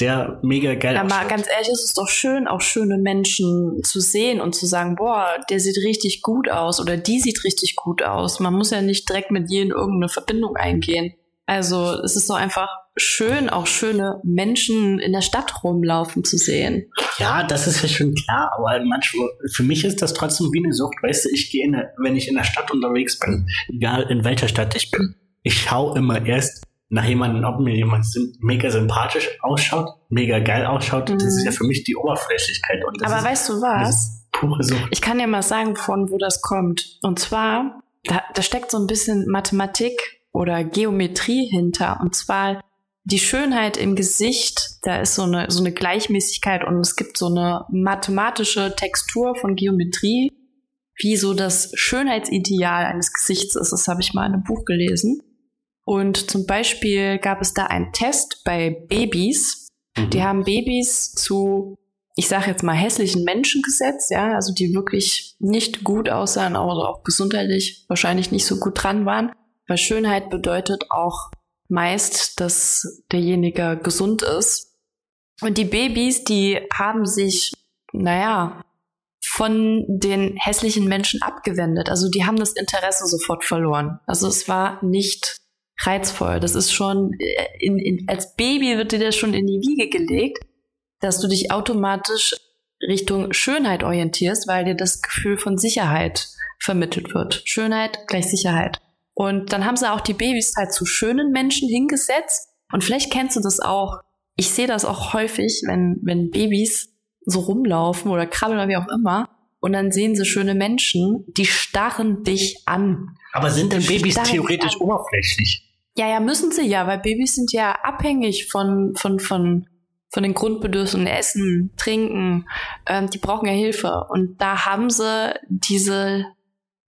der mega geil mal ausschaut. ganz ehrlich, es ist doch schön, auch schöne Menschen zu sehen und zu sagen, boah, der sieht richtig gut aus oder die sieht richtig gut aus. Man muss ja nicht direkt mit jedem irgendeine Verbindung eingehen. Also es ist doch einfach schön, auch schöne Menschen in der Stadt rumlaufen zu sehen. Ja, das ist ja schon klar, aber manchmal, für mich ist das trotzdem wie eine Sucht. Weißt du, ich gehe, in wenn ich in der Stadt unterwegs bin, egal in welcher Stadt ich bin, ich schaue immer erst nach jemandem, ob mir jemand mega sympathisch ausschaut, mega geil ausschaut. Das ist Mhm. ja für mich die Oberflächlichkeit. Aber weißt du was? pure Sucht. Ich kann ja mal sagen, von wo das kommt. Und zwar, da, da steckt so ein bisschen Mathematik oder Geometrie hinter. Und zwar die Schönheit im Gesicht, da ist so eine, so eine Gleichmäßigkeit und es gibt so eine mathematische Textur von Geometrie, wie so das Schönheitsideal eines Gesichts ist. Das habe ich mal in einem Buch gelesen. Und zum Beispiel gab es da einen Test bei Babys. Die haben Babys zu, ich sage jetzt mal, hässlichen Menschen gesetzt, ja, also die wirklich nicht gut aussahen, aber auch gesundheitlich wahrscheinlich nicht so gut dran waren. Weil Schönheit bedeutet auch meist, dass derjenige gesund ist. Und die Babys, die haben sich, naja, von den hässlichen Menschen abgewendet. Also die haben das Interesse sofort verloren. Also es war nicht reizvoll. Das ist schon, äh, in, in, als Baby wird dir das schon in die Wiege gelegt. dass du dich automatisch Richtung Schönheit orientierst, weil dir das Gefühl von Sicherheit vermittelt wird. Schönheit gleich Sicherheit. Und dann haben sie auch die Babys halt zu schönen Menschen hingesetzt. Und vielleicht kennst du das auch. Ich sehe das auch häufig, wenn, wenn Babys so rumlaufen oder krabbeln oder wie auch immer. Und dann sehen sie schöne Menschen, die starren dich an. Aber sind denn Babys theoretisch an. oberflächlich? Ja, ja, müssen sie ja, weil Babys sind ja abhängig von, von, von, von den Grundbedürfnissen, Essen, Trinken. Ähm, die brauchen ja Hilfe. Und da haben sie diese,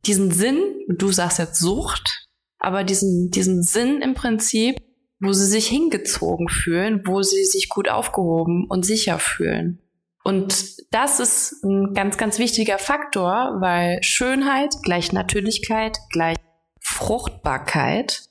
diesen Sinn, du sagst jetzt Sucht, aber diesen, diesen Sinn im Prinzip, wo sie sich hingezogen fühlen, wo sie sich gut aufgehoben und sicher fühlen. Und das ist ein ganz, ganz wichtiger Faktor, weil Schönheit gleich Natürlichkeit gleich Fruchtbarkeit.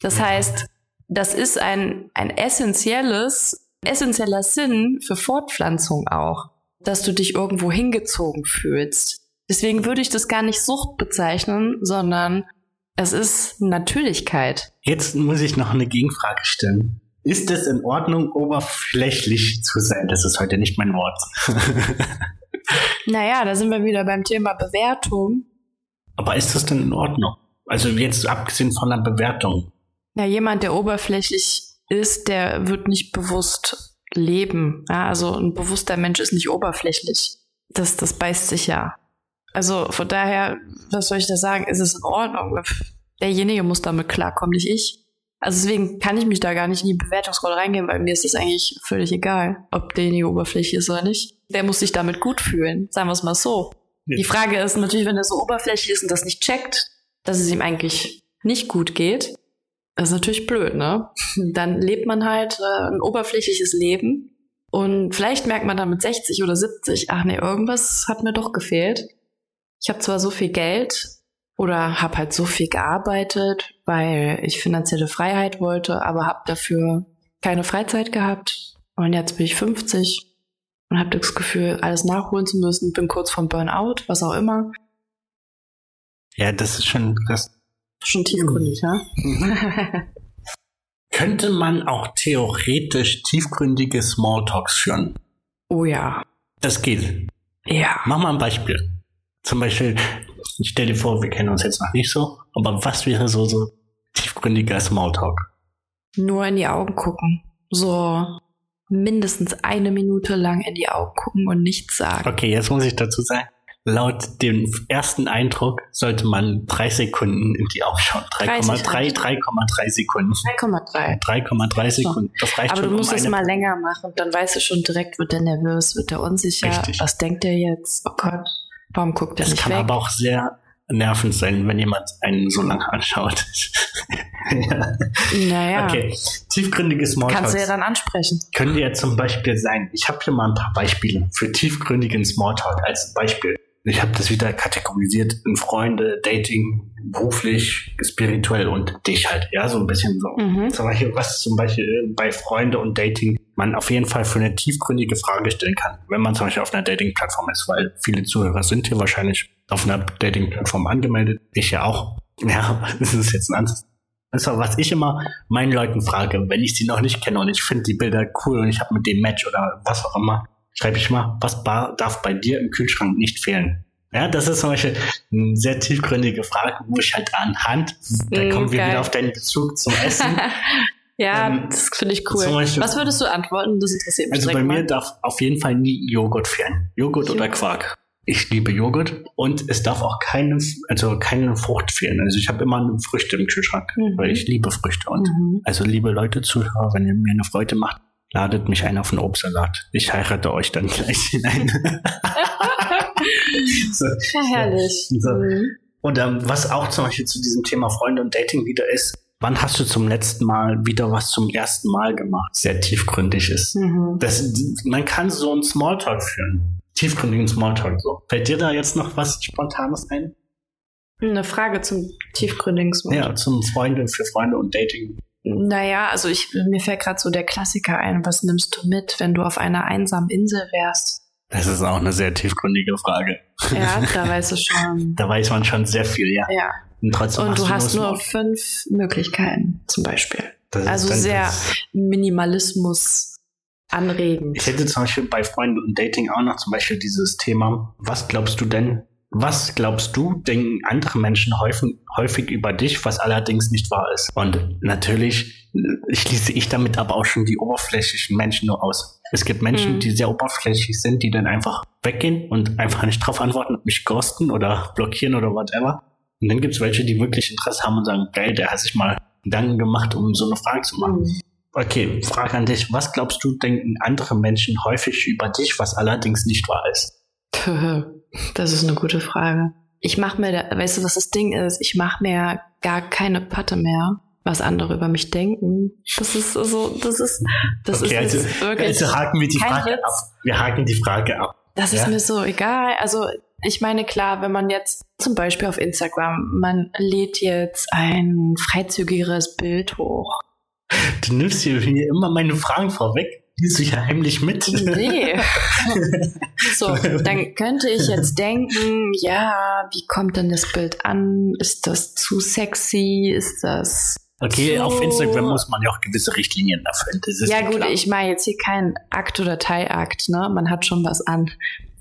Das heißt, das ist ein, ein essentielles, essentieller Sinn für Fortpflanzung auch, dass du dich irgendwo hingezogen fühlst. Deswegen würde ich das gar nicht Sucht bezeichnen, sondern es ist Natürlichkeit. Jetzt muss ich noch eine Gegenfrage stellen. Ist es in Ordnung, oberflächlich zu sein? Das ist heute nicht mein Wort. Naja, da sind wir wieder beim Thema Bewertung. Aber ist das denn in Ordnung? Also jetzt abgesehen von der Bewertung. Ja, jemand, der oberflächlich ist, der wird nicht bewusst leben. Ja, also ein bewusster Mensch ist nicht oberflächlich. Das, das beißt sich ja. Also von daher, was soll ich da sagen? Ist es in Ordnung? Derjenige muss damit klarkommen, nicht ich. Also deswegen kann ich mich da gar nicht in die Bewertungsrolle reingehen, weil mir ist es eigentlich völlig egal, ob derjenige oberflächlich ist oder nicht. Der muss sich damit gut fühlen, sagen wir es mal so. Die Frage ist natürlich, wenn er so oberflächlich ist und das nicht checkt, dass es ihm eigentlich nicht gut geht, das ist natürlich blöd, ne? Dann lebt man halt äh, ein oberflächliches Leben und vielleicht merkt man dann mit 60 oder 70, ach nee, irgendwas hat mir doch gefehlt. Ich habe zwar so viel Geld oder habe halt so viel gearbeitet, weil ich finanzielle Freiheit wollte, aber habe dafür keine Freizeit gehabt. Und jetzt bin ich 50 und habe das Gefühl, alles nachholen zu müssen, bin kurz vom Burnout, was auch immer. Ja, das ist schon krass. Schon tiefgründig, ja? Könnte man auch theoretisch tiefgründige Smalltalks führen? oh ja. Das geht. Ja. Mach mal ein Beispiel. Zum Beispiel, ich stell dir vor, wir kennen uns jetzt noch nicht so, aber was wäre so, so tiefgründiger Smalltalk? Nur in die Augen gucken. So mindestens eine Minute lang in die Augen gucken und nichts sagen. Okay, jetzt muss ich dazu sagen, laut dem ersten Eindruck sollte man drei Sekunden in die Augen schauen. 3,3 30. 3,3 Sekunden. 3,3. 3,3 Sekunden. Das reicht Aber schon du musst um es mal länger machen. Dann weißt du schon direkt, wird er nervös, wird er unsicher. Richtig. Was denkt er jetzt? Oh Gott, warum guckt er Das nicht kann weg? aber auch sehr nervend sein, wenn jemand einen so lange anschaut. ja. naja, Okay, tiefgründige Smalltalks. kannst du ja dann ansprechen. Könnte ja zum Beispiel sein, ich habe hier mal ein paar Beispiele für tiefgründigen Smalltalk als Beispiel. Ich habe das wieder kategorisiert in Freunde, Dating, beruflich, spirituell und dich halt. Ja, so ein bisschen so. Mhm. Zum Beispiel, was zum Beispiel bei Freunde und Dating man auf jeden Fall für eine tiefgründige Frage stellen kann, wenn man zum Beispiel auf einer Dating-Plattform ist, weil viele Zuhörer sind hier wahrscheinlich auf einer Dating-Plattform angemeldet. Ich ja auch. Ja, das ist jetzt ein anderes also was ich immer meinen Leuten frage, wenn ich sie noch nicht kenne und ich finde die Bilder cool und ich habe mit dem Match oder was auch immer, schreibe ich mal, was darf bei dir im Kühlschrank nicht fehlen? Ja, das ist zum Beispiel eine sehr tiefgründige Frage, wo ich halt anhand, da Mm, kommen wir geil. wieder auf deinen Bezug zum Essen. ja, Ähm, das finde ich cool. Beispiel- Was würdest du antworten? Das interessiert mich Also bei direkt mir mal. darf auf jeden Fall nie Joghurt fehlen. Joghurt oder Quark. Ich liebe Joghurt und es darf auch keine, also keine Frucht fehlen. Also ich habe immer eine Früchte im Kühlschrank, Mhm. weil ich liebe Früchte und Mhm. Also liebe Leute, Zuhörer, wenn ihr mir eine Freude macht, ladet mich ein auf einen Obstsalat. Ich heirate euch dann gleich hinein. so. Ja, herrlich. So. Mhm. Und ähm, was auch zum Beispiel zu diesem Thema Freunde und Dating wieder ist, wann hast du zum letzten Mal wieder was zum ersten Mal gemacht? Sehr tiefgründig ist. Mhm. Das, man kann so einen Smalltalk führen. Tiefgründigen Smalltalk so. Fällt dir da jetzt noch was Spontanes ein? Eine Frage zum tiefgründigen Small- Ja, zum Freunde, für Freunde und Dating. Naja, also ich, mir fällt gerade so der Klassiker ein. Was nimmst du mit, wenn du auf einer einsamen Insel wärst? Das ist auch eine sehr tiefgründige Frage. Ja, da weißt du schon. Da weiß man schon sehr viel, ja. Ja. Und trotzdem Und du hast nur Small- fünf Möglichkeiten, zum Beispiel. Das ist Also sehr Minimalismus anregen. Ich hätte zum Beispiel bei Freunden und Dating auch noch zum Beispiel dieses Thema, was glaubst du denn, was glaubst du, denken andere Menschen häufig, häufig über dich, was allerdings nicht wahr ist? Und natürlich schließe ich damit aber auch schon die oberflächlichen Menschen nur aus. Es gibt Menschen, Mhm. die sehr oberflächlich sind, die dann einfach weggehen und einfach nicht drauf antworten und mich ghosten oder blockieren oder whatever. Und dann gibt es welche, die wirklich Interesse haben und sagen, geil, der hat sich mal Gedanken gemacht, um so eine Frage zu machen. Mhm. Okay, Frage an dich. Was glaubst du, denken andere Menschen häufig über dich, was allerdings nicht wahr ist? Das ist eine gute Frage. Ich mache mir, da, weißt du, was das Ding ist? Ich mache mir gar keine Patte mehr, was andere über mich denken. Das ist so, das ist, das okay, ist also, wirklich. also haken wir die Frage Witz. ab. Wir haken die Frage ab. Das ist Ja. mir so egal. Also ich meine, klar, wenn man jetzt zum Beispiel auf Instagram, man lädt jetzt ein freizügigeres Bild hoch. Du nimmst hier immer meine Fragen vorweg. Liest du ja heimlich mit. Nee. so, dann könnte ich jetzt denken, ja, wie kommt denn das Bild an? Ist das zu sexy? Ist das Okay, So. auf Instagram muss man ja auch gewisse Richtlinien erfüllen. Ja gut, klar. ich meine jetzt hier kein Akt oder Teilakt, ne? Man hat schon was an.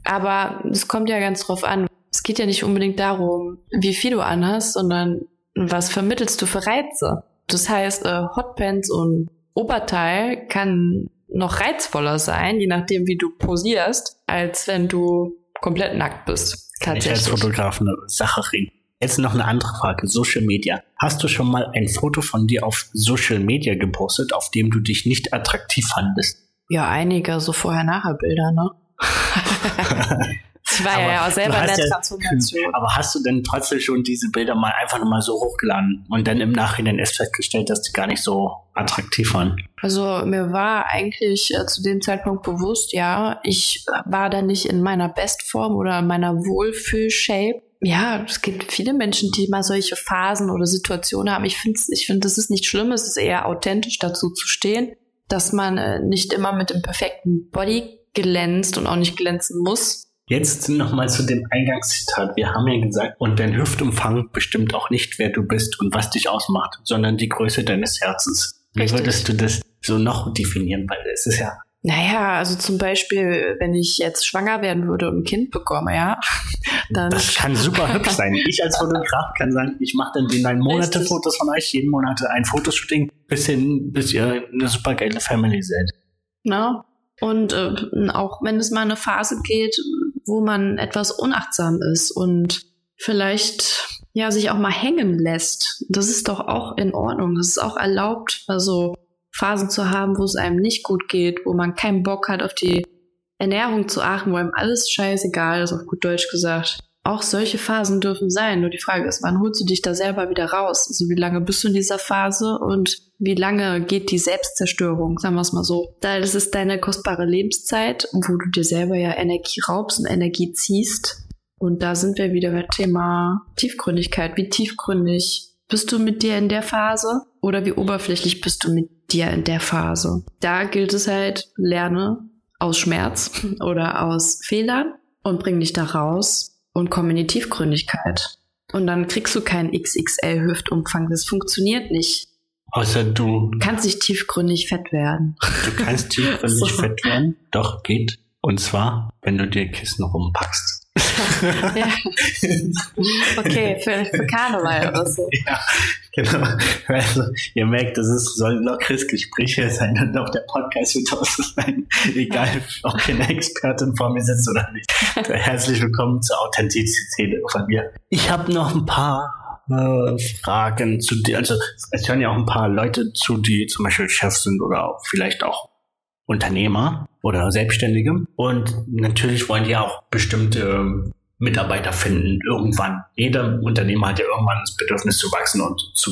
Aber es kommt ja ganz drauf an. Es geht ja nicht unbedingt darum, wie viel du anhast, sondern was vermittelst du für Reize. Das heißt, äh, Hotpants und Oberteil kann noch reizvoller sein, je nachdem, wie du posierst, als wenn du komplett nackt bist. ich als Tatsächlich. Fotograf eine Sache reden. Jetzt noch eine andere Frage. Social Media. Hast du schon mal ein Foto von dir auf Social Media gepostet, auf dem du dich nicht attraktiv fandest? Ja, einige so Vorher-Nachher-Bilder, ne? ich war Aber ja auch selber in hast der ja- Transformation. Aber hast du denn trotzdem schon diese Bilder mal einfach nur mal so hochgeladen und dann im Nachhinein erst festgestellt, dass die gar nicht so attraktiv waren? Also mir war eigentlich äh, zu dem Zeitpunkt bewusst, ja, ich war da nicht in meiner Bestform oder in meiner Wohlfühl-Shape. Ja, es gibt viele Menschen, die mal solche Phasen oder Situationen haben. Ich finde, ich finde, das ist nicht schlimm. Es ist eher authentisch, dazu zu stehen, dass man äh, nicht immer mit dem perfekten Body glänzt und auch nicht glänzen muss. Jetzt nochmal zu dem Eingangszitat. Wir haben ja gesagt, und dein Hüftumfang bestimmt auch nicht, wer du bist und was dich ausmacht, sondern die Größe deines Herzens. Wie würdest du das so noch definieren? Weil es ist ja, Naja, also zum Beispiel, wenn ich jetzt schwanger werden würde und ein Kind bekomme, ja, dann das kann super hübsch sein. Ich als Fotograf kann sagen, ich mache dann die neun Monate Richtig. Fotos von euch, jeden Monat ein Fotoshooting, bis hin, bis ihr eine super geile Family seid. Ne? Und äh, auch wenn es mal eine Phase geht, wo man etwas unachtsam ist und vielleicht ja sich auch mal hängen lässt, das ist doch auch in Ordnung. Das ist auch erlaubt, also Phasen zu haben, wo es einem nicht gut geht, wo man keinen Bock hat, auf die Ernährung zu achten, wo einem alles scheißegal ist, auf gut Deutsch gesagt. Auch solche Phasen dürfen sein. Nur die Frage ist, wann holst du dich da selber wieder raus? Also wie lange bist du in dieser Phase und wie lange geht die Selbstzerstörung, sagen wir es mal so. Da das ist deine kostbare Lebenszeit, wo du dir selber ja Energie raubst und Energie ziehst. Und da sind wir wieder beim Thema Tiefgründigkeit. Wie tiefgründig bist du mit dir in der Phase oder wie oberflächlich bist du mit dir in der Phase? Da gilt es halt, lerne aus Schmerz oder aus Fehlern und bring dich da raus und komm in die Tiefgründigkeit. Und dann kriegst du keinen XXL-Hüftumfang. Das funktioniert nicht. Außer du, Du kannst nicht tiefgründig fett werden. du kannst tiefgründig So. fett werden. Doch, geht. Und zwar, wenn du dir Kissen rumpackst. Ja. Okay, vielleicht für Karneval oder so. Ja, genau. Also, ihr merkt, das ist, soll ein lockeres Gespräch sein und auch der Podcast wird so sein. Egal, ob hier eine Expertin vor mir sitzt oder nicht. Herzlich willkommen zur Authentizität von mir. Ich habe noch ein paar äh, Fragen zu dir. Also, es hören ja auch ein paar Leute zu, die zum Beispiel Chefs sind oder vielleicht auch Unternehmer oder Selbstständige. Und natürlich wollen die auch bestimmte Mitarbeiter finden, irgendwann. Jeder Unternehmer hat ja irgendwann das Bedürfnis zu wachsen und zu,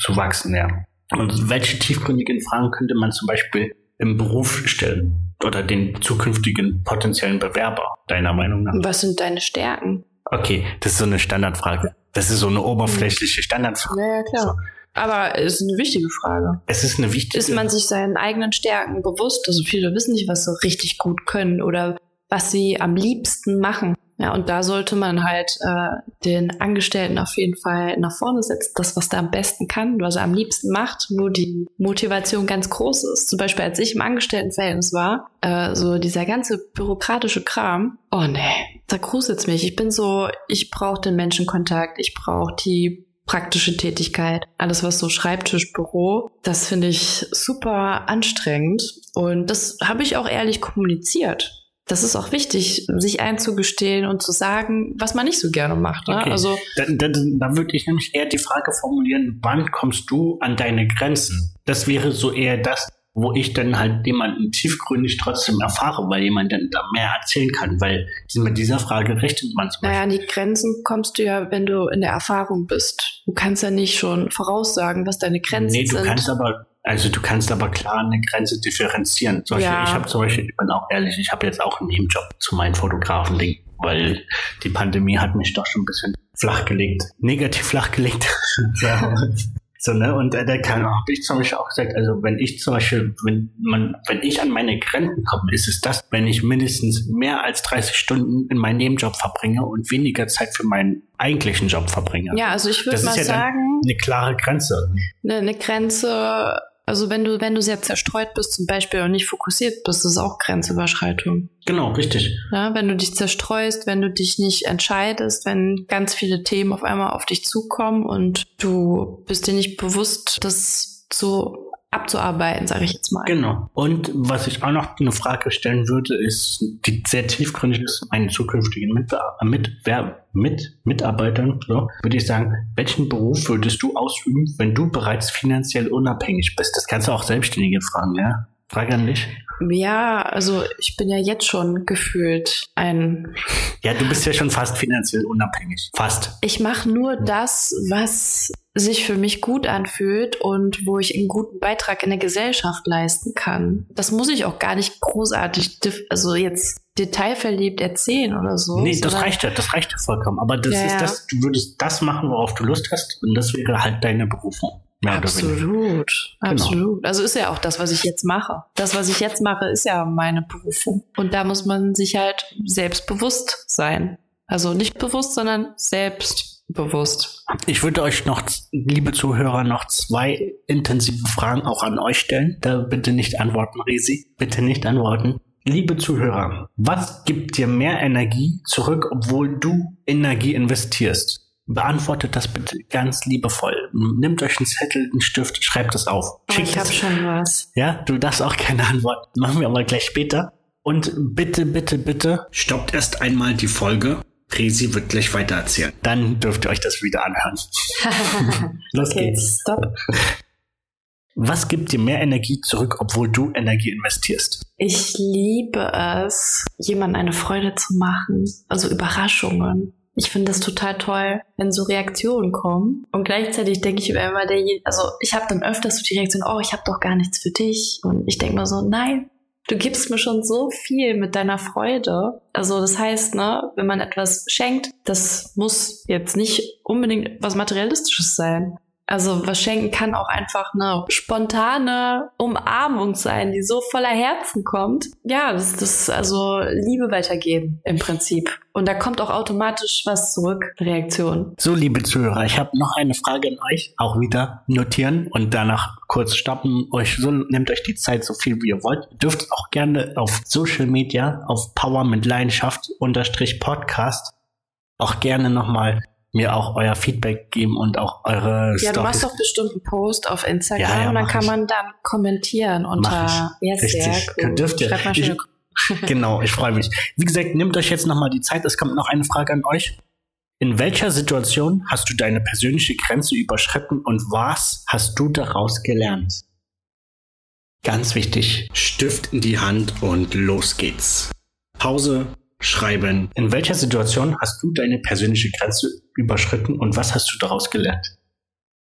zu wachsen, ja. Und welche tiefgründigen Fragen könnte man zum Beispiel im Beruf stellen oder den zukünftigen potenziellen Bewerber, deiner Meinung nach? Was sind deine Stärken? Okay, das ist so eine Standardfrage. Das ist so eine oberflächliche Standardfrage. Ja, ja, klar. Aber es ist eine wichtige Frage. Es ist eine wichtige Ist man sich seinen eigenen Stärken bewusst? Also viele wissen nicht, was sie richtig gut können oder was sie am liebsten machen. Ja, und da sollte man halt äh, den Angestellten auf jeden Fall nach vorne setzen, das, was er am besten kann, was er am liebsten macht, wo die Motivation ganz groß ist. Zum Beispiel, als ich im Angestelltenverhältnis war, äh, so dieser ganze bürokratische Kram, oh nee, da gruselt's mich. Ich bin so, ich brauche den Menschenkontakt, ich brauche die praktische Tätigkeit, alles was so Schreibtisch, Büro, das finde ich super anstrengend und das habe ich auch ehrlich kommuniziert das ist auch wichtig, sich einzugestehen und zu sagen, was man nicht so gerne macht. Ne? Okay. Also da, da, da würde ich nämlich eher die Frage formulieren, wann kommst du an deine Grenzen? Das wäre so eher das, wo ich dann halt jemanden tiefgründig trotzdem erfahre, weil jemand dann da mehr erzählen kann, weil mit dieser Frage rechnet man zum Naja, an die Grenzen kommst du ja, wenn du in der Erfahrung bist. Du kannst ja nicht schon voraussagen, was deine Grenzen sind. Nee, du sind. kannst aber also du kannst aber klar eine Grenze differenzieren. Beispiel, ja. ich habe zum Beispiel, ich bin auch ehrlich, ich habe jetzt auch einen Nebenjob zu meinen Fotografen-Ding, weil die Pandemie hat mich doch schon ein bisschen flachgelegt, negativ flachgelegt. So, ne? Und äh, der kann, habe ich zum Beispiel auch gesagt, also wenn ich zum Beispiel, wenn man, wenn ich an meine Grenzen komme, ist es das, wenn ich mindestens mehr als 30 Stunden in meinen Nebenjob verbringe und weniger Zeit für meinen eigentlichen Job verbringe. Ja, also ich würde mal ja sagen. Eine klare Grenze. Eine, eine Grenze also wenn du, wenn du sehr zerstreut bist zum Beispiel und nicht fokussiert bist, ist auch Grenzüberschreitung. Genau, richtig. Ja, wenn du dich zerstreust, wenn du dich nicht entscheidest, wenn ganz viele Themen auf einmal auf dich zukommen und du bist dir nicht bewusst, das so abzuarbeiten, sage ich jetzt mal. Genau. Und was ich auch noch eine Frage stellen würde, ist, die sehr tiefgründig ist, meinen zukünftigen Mitbe Mitwer mit Mitarbeitern, so, würde ich sagen, welchen Beruf würdest du ausüben, wenn du bereits finanziell unabhängig bist? Das kannst du auch Selbstständige fragen, ja? Frage an dich. Ja, also ich bin ja jetzt schon gefühlt ein. Ja, du bist ja schon fast finanziell unabhängig. Fast. Ich mache nur das, was sich für mich gut anfühlt und wo ich einen guten Beitrag in der Gesellschaft leisten kann. Das muss ich auch gar nicht großartig, also jetzt detailverliebt erzählen oder so. Nee, das reicht ja, das reicht ja vollkommen. Aber das ja, ist das, du würdest das machen, worauf du Lust hast und das wäre halt deine Berufung. Mehr absolut, absolut. Genau. Also ist ja auch das, was ich jetzt mache. Das, was ich jetzt mache, ist ja meine Berufung. Und da muss man sich halt selbstbewusst sein. Also nicht bewusst, sondern selbstbewusst. Ich würde euch noch, liebe Zuhörer, noch zwei intensive Fragen auch an euch stellen. Da bitte nicht antworten, Resi. Bitte nicht antworten. Liebe Zuhörer, was gibt dir mehr Energie zurück, obwohl du Energie investierst? Beantwortet das bitte ganz liebevoll. Nehmt euch einen Zettel, einen Stift, schreibt es auf. Oh, ich habe schon was. Ja, du darfst auch keine Antwort. Machen wir aber gleich später. Und bitte, bitte, bitte, stoppt erst einmal die Folge. Resi wird gleich weiter erzählen. Dann dürft ihr euch das wieder anhören. Los okay, geht's. Stopp. Was gibt dir mehr Energie zurück, obwohl du Energie investierst? Ich liebe es, jemandem eine Freude zu machen. Also Überraschungen. Ich finde das total toll, wenn so Reaktionen kommen. Und gleichzeitig denke ich immer, der, also ich habe dann öfters so die Reaktion, oh, ich habe doch gar nichts für dich. Und ich denke mir so, nein, du gibst mir schon so viel mit deiner Freude. Also das heißt, ne, wenn man etwas schenkt, das muss jetzt nicht unbedingt was Materialistisches sein. Also was schenken kann auch einfach eine spontane Umarmung sein, die so voller Herzen kommt. Ja, das, das also Liebe weitergeben im Prinzip. Und da kommt auch automatisch was zurück, Reaktion. So, liebe Zuhörer, ich habe noch eine Frage an euch. Auch wieder notieren und danach kurz stoppen. Euch so nehmt euch die Zeit so viel wie ihr wollt. Ihr dürft auch gerne auf Social Media, auf Power mit Leidenschaft unterstrich Podcast auch gerne nochmal mir auch euer Feedback geben und auch eure Ja, Storys. du machst doch bestimmt einen Post auf Instagram ja, ja, und dann kann ich. man dann kommentieren unter ja, sehr cool. Dürft ihr. Ich, genau, ich freue mich. Wie gesagt, nehmt euch jetzt nochmal die Zeit. Es kommt noch eine Frage an euch. In welcher Situation hast du deine persönliche Grenze überschritten und was hast du daraus gelernt? Ganz wichtig, Stift in die Hand und los geht's. Pause, schreiben. In welcher Situation hast du deine persönliche Grenze überschritten und was hast du daraus gelernt?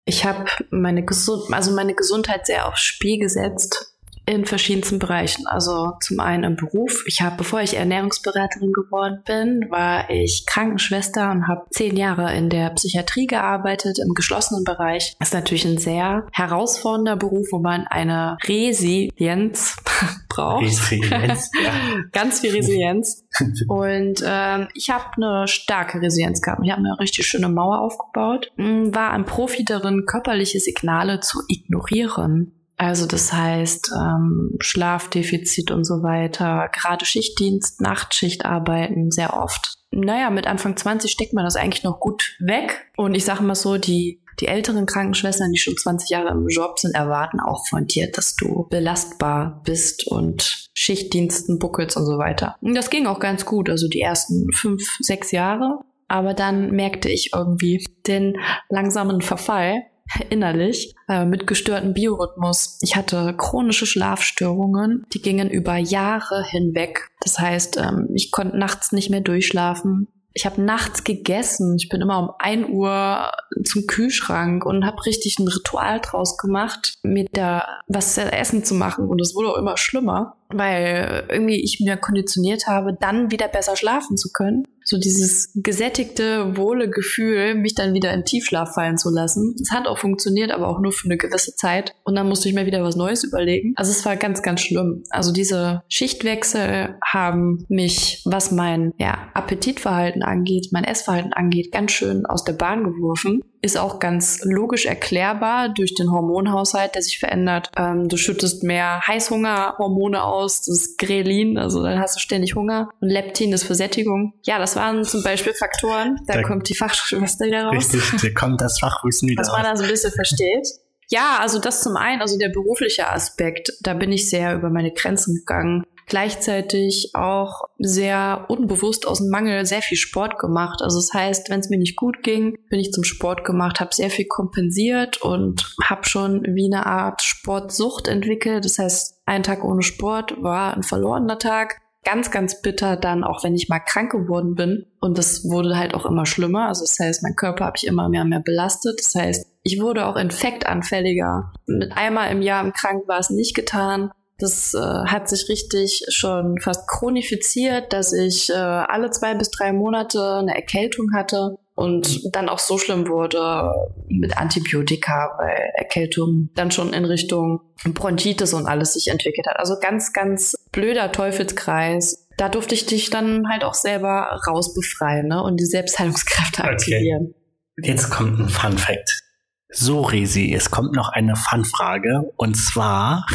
Ich habe meine, Gesund also meine Gesundheit sehr aufs Spiel gesetzt in verschiedensten Bereichen. Also zum einen im Beruf. Ich habe, bevor ich Ernährungsberaterin geworden bin, war ich Krankenschwester und habe zehn Jahre in der Psychiatrie gearbeitet, im geschlossenen Bereich. Das ist natürlich ein sehr herausfordernder Beruf, wo man eine Resilienz braucht. Resilienz, ja. Ganz viel Resilienz. Und ähm, ich habe eine starke Resilienz gehabt. Ich habe eine richtig schöne Mauer aufgebaut. Mm, War ein Profi darin, körperliche Signale zu ignorieren. Also das heißt ähm, Schlafdefizit und so weiter, gerade Schichtdienst, Nachtschicht arbeiten, sehr oft. Naja, mit Anfang 20 steckt man das eigentlich noch gut weg. Und ich sage mal so, die, die älteren Krankenschwestern, die schon 20 Jahre im Job sind, erwarten auch von dir, dass du belastbar bist und Schichtdiensten buckelst und so weiter. Und das ging auch ganz gut, also die ersten fünf, sechs Jahre. Aber dann merkte ich irgendwie den langsamen Verfall innerlich äh, mit gestörtem Biorhythmus. Ich hatte chronische Schlafstörungen, die gingen über Jahre hinweg. Das heißt, ähm, ich konnte nachts nicht mehr durchschlafen. Ich habe nachts gegessen. Ich bin immer um 1 Uhr zum Kühlschrank und habe richtig ein Ritual draus gemacht, mir da was zu essen zu machen. Und es wurde auch immer schlimmer, weil irgendwie ich mir konditioniert habe, dann wieder besser schlafen zu können so dieses gesättigte, wohle Gefühl, mich dann wieder in Tiefschlaf fallen zu lassen. Es hat auch funktioniert, aber auch nur für eine gewisse Zeit. Und dann musste ich mir wieder was Neues überlegen. Also es war ganz, ganz schlimm. Also diese Schichtwechsel haben mich, was mein ja, Appetitverhalten angeht, mein Essverhalten angeht, ganz schön aus der Bahn geworfen ist auch ganz logisch erklärbar durch den Hormonhaushalt, der sich verändert. Ähm, du schüttest mehr Heißhungerhormone aus, das ist Grelin, also dann hast du ständig Hunger. Und Leptin ist für Sättigung. Ja, das waren zum Beispiel Faktoren. Da, Da- kommt die Fachschwester wieder raus. Richtig, da kommt das Fachwissen wieder was man raus. da so ein bisschen versteht. Ja, also das zum einen, also der berufliche Aspekt, da bin ich sehr über meine Grenzen gegangen. Gleichzeitig auch sehr unbewusst aus dem Mangel sehr viel Sport gemacht. Also das heißt, wenn es mir nicht gut ging, bin ich zum Sport gemacht, habe sehr viel kompensiert und habe schon wie eine Art Sportsucht entwickelt. Das heißt, ein Tag ohne Sport war ein verlorener Tag ganz, ganz bitter dann, auch wenn ich mal krank geworden bin. Und das wurde halt auch immer schlimmer. Also das heißt, mein Körper habe ich immer mehr und mehr belastet. Das heißt, ich wurde auch infektanfälliger. Mit einmal im Jahr im Krank war es nicht getan. Das äh, hat sich richtig schon fast chronifiziert, dass ich äh, alle zwei bis drei Monate eine Erkältung hatte und dann auch so schlimm wurde mit Antibiotika, weil Erkältung dann schon in Richtung Bronchitis und alles sich entwickelt hat. Also ganz, ganz blöder Teufelskreis. Da durfte ich dich dann halt auch selber rausbefreien ne? und die Selbstheilungskräfte Okay. aktivieren. Jetzt kommt ein Fun Fact. So, Resi, es kommt noch eine Fun-Frage. Und zwar,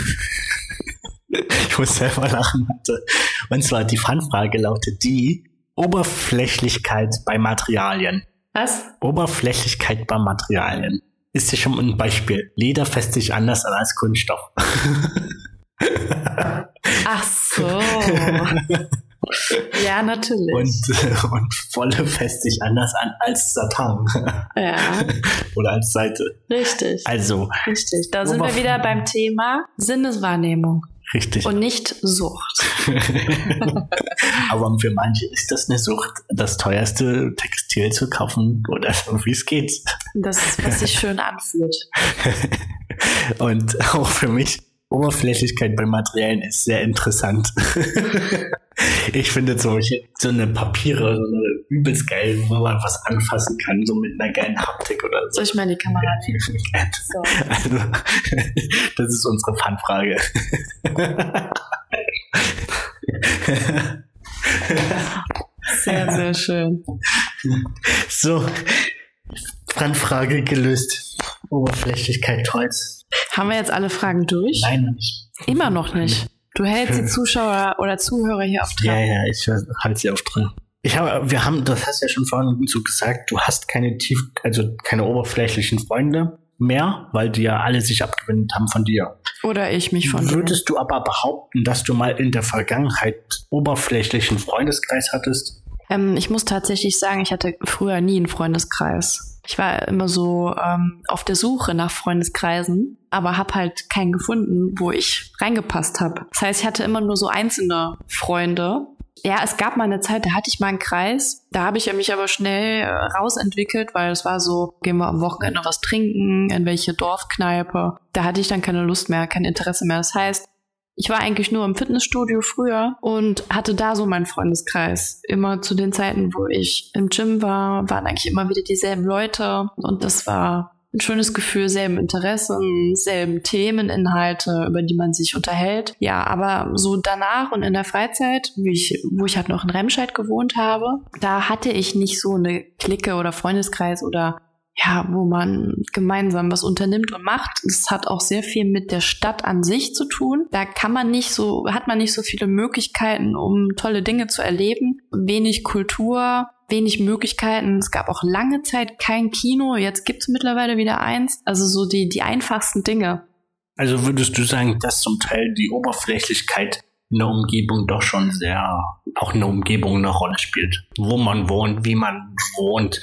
ich muss selber lachen, hatte. Und zwar, die Fun-Frage lautet die Oberflächlichkeit bei Materialien. Was? Oberflächlichkeit bei Materialien. Ist ja schon ein Beispiel. Leder fässt sich anders an als Kunststoff. Ach so. ja, natürlich. Und, und Wolle fässt sich anders an als Satan. ja, Oder als Seite. richtig. Also, Richtig. Da sind wir wieder beim Thema Sinneswahrnehmung richtig. und nicht Sucht. Aber für manche ist das eine Sucht, das teuerste Textil zu kaufen oder so wie es geht. Das ist, was sich schön anfühlt. Und auch für mich, Oberflächlichkeit bei Materialien ist sehr interessant. ich finde solche, so eine Papiere, so eine übelst geil, wo man was anfassen kann, so mit einer geilen Haptik oder so. Soll ich in die Kamera nehmen? So. Also, das ist unsere Fanfrage. Sehr, sehr schön. so, Fanfrage gelöst. Oberflächlichkeit Holz. Haben wir jetzt alle Fragen durch? Nein, noch nicht. Immer noch nicht. Du hältst die Zuschauer oder Zuhörer hier auf Ja, Trab. ja, ich halte sie auf drin. Ich habe, wir haben, das hast du ja schon vorhin so gesagt, du hast keine tief, also keine oberflächlichen Freunde mehr, weil die ja alle sich abgewendet haben von dir. Oder ich mich von dir. Würdest du aber behaupten, dass du mal in der Vergangenheit oberflächlichen Freundeskreis hattest? Ähm, ich muss tatsächlich sagen, ich hatte früher nie einen Freundeskreis. Ich war immer so ähm, auf der Suche nach Freundeskreisen, aber habe halt keinen gefunden, wo ich reingepasst habe. Das heißt, ich hatte immer nur so einzelne Freunde. Ja, es gab mal eine Zeit, da hatte ich mal einen Kreis. Da habe ich mich aber schnell äh, rausentwickelt, weil es war so, gehen wir am Wochenende was trinken, in welche Dorfkneipe. Da hatte ich dann keine Lust mehr, kein Interesse mehr. Das heißt, Ich war eigentlich nur im Fitnessstudio früher und hatte da so meinen Freundeskreis. Immer zu den Zeiten, wo ich im Gym war, waren eigentlich immer wieder dieselben Leute und das war ein schönes Gefühl, selben Interessen, selben Themeninhalte, über die man sich unterhält. Ja, aber so danach und in der Freizeit, ich, wo ich halt noch in Remscheid gewohnt habe, da hatte ich nicht so eine Clique oder Freundeskreis oder ja, wo man gemeinsam was unternimmt und macht. Es hat auch sehr viel mit der Stadt an sich zu tun. Da kann man nicht so, hat man nicht so viele Möglichkeiten, um tolle Dinge zu erleben. Wenig Kultur, wenig Möglichkeiten. Es gab auch lange Zeit kein Kino. Jetzt gibt es mittlerweile wieder eins. Also so die, die einfachsten Dinge. Also würdest du sagen, dass zum Teil die Oberflächlichkeit in der Umgebung doch schon sehr, auch in der Umgebung eine Rolle spielt. Wo man wohnt, wie man wohnt,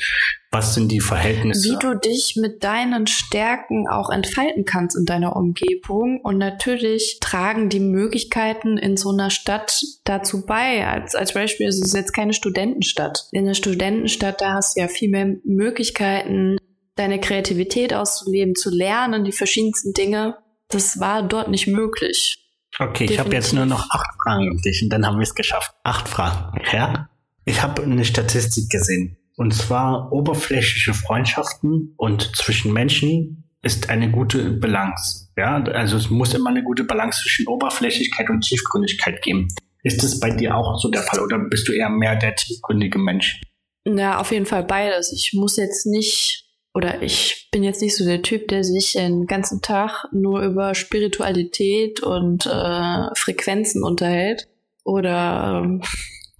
was sind die Verhältnisse? Wie du dich mit deinen Stärken auch entfalten kannst in deiner Umgebung. Und natürlich tragen die Möglichkeiten in so einer Stadt dazu bei. Als, als Beispiel ist es jetzt keine Studentenstadt. In einer Studentenstadt, da hast du ja viel mehr Möglichkeiten, deine Kreativität auszuleben, zu lernen, die verschiedensten Dinge. Das war dort nicht möglich. Okay, Definitiv. ich habe jetzt nur noch acht Fragen um dich und dann haben wir es geschafft. Acht Fragen. Ja? Ich habe eine Statistik gesehen. Und zwar oberflächliche Freundschaften und zwischen Menschen ist eine gute Balance. Ja, also es muss immer eine gute Balance zwischen Oberflächlichkeit und Tiefgründigkeit geben. Ist das bei dir auch so der Fall oder bist du eher mehr der tiefgründige Mensch? Ja, auf jeden Fall beides. Ich muss jetzt nicht oder ich bin jetzt nicht so der Typ, der sich den ganzen Tag nur über Spiritualität und äh, Frequenzen unterhält oder ähm,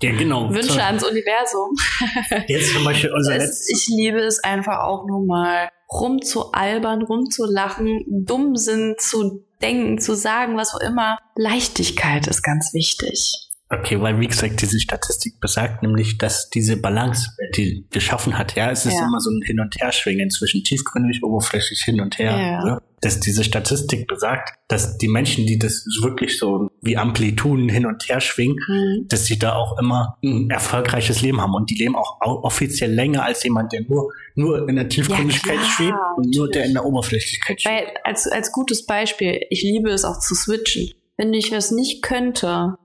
ja, genau. Wünsche so. ans Universum. Jetzt zum Beispiel unser es, Ich liebe es einfach auch nur mal rumzualbern, rumzulachen, dumm sind, zu denken, zu sagen, was auch immer. Leichtigkeit ist ganz wichtig. Okay, weil wie gesagt, diese Statistik besagt nämlich, dass diese Balance, die geschaffen hat, ja, es ist ja. immer so ein Hin- und Herschwingen zwischen tiefgründig, oberflächlich hin und her. Ja. Ne? Dass diese Statistik besagt, dass die Menschen, die das wirklich so wie Amplituden hin und her schwingen, mhm. dass sie da auch immer ein erfolgreiches Leben haben. Und die leben auch offiziell länger als jemand, der nur, nur in der Tiefgründigkeit ja, schwebt und nur der in der Oberflächlichkeit schwebt. Weil, als, als gutes Beispiel, ich liebe es auch zu switchen. Wenn ich das nicht könnte,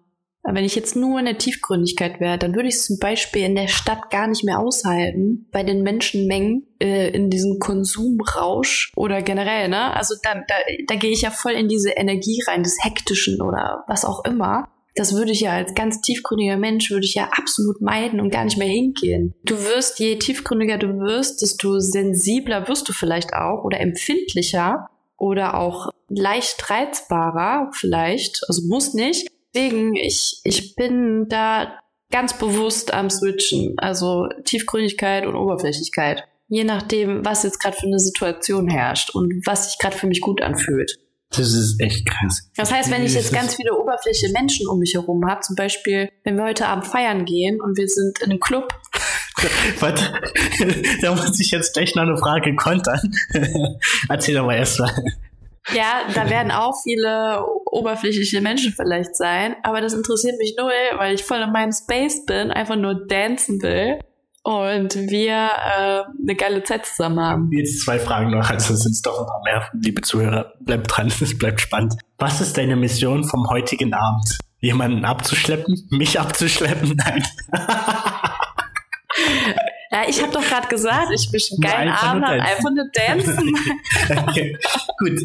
wenn ich jetzt nur in der Tiefgründigkeit wäre, dann würde ich es zum Beispiel in der Stadt gar nicht mehr aushalten, bei den Menschenmengen, äh, in diesem Konsumrausch oder generell, ne? Also da, da, da gehe ich ja voll in diese Energie rein, des Hektischen oder was auch immer. Das würde ich ja als ganz tiefgründiger Mensch, würde ich ja absolut meiden und gar nicht mehr hingehen. Du wirst, je tiefgründiger du wirst, desto sensibler wirst du vielleicht auch oder empfindlicher oder auch leicht reizbarer vielleicht, also muss nicht, Deswegen, ich, ich bin da ganz bewusst am Switchen. Also Tiefgründigkeit und Oberflächlichkeit. Je nachdem, was jetzt gerade für eine Situation herrscht und was sich gerade für mich gut anfühlt. Das ist echt krass. Das heißt, wenn ich jetzt ganz viele oberflächliche Menschen um mich herum habe, zum Beispiel, wenn wir heute Abend feiern gehen und wir sind in einem Club. Warte, da muss ich jetzt gleich noch eine Frage kontern. Erzähl doch mal erst mal. Ja, da werden auch viele oberflächliche Menschen vielleicht sein, aber das interessiert mich null, weil ich voll in meinem Space bin, einfach nur dancen will und wir äh, eine geile Zeit zusammen haben. Jetzt zwei Fragen noch, also sind es doch ein paar mehr, liebe Zuhörer. Bleibt dran, es bleibt spannend. Was ist deine Mission vom heutigen Abend? Jemanden abzuschleppen? Mich abzuschleppen? Nein. Ja, ich habe doch gerade gesagt, ich bin einen geilen Abend, einfach nur dancen. okay. Gut,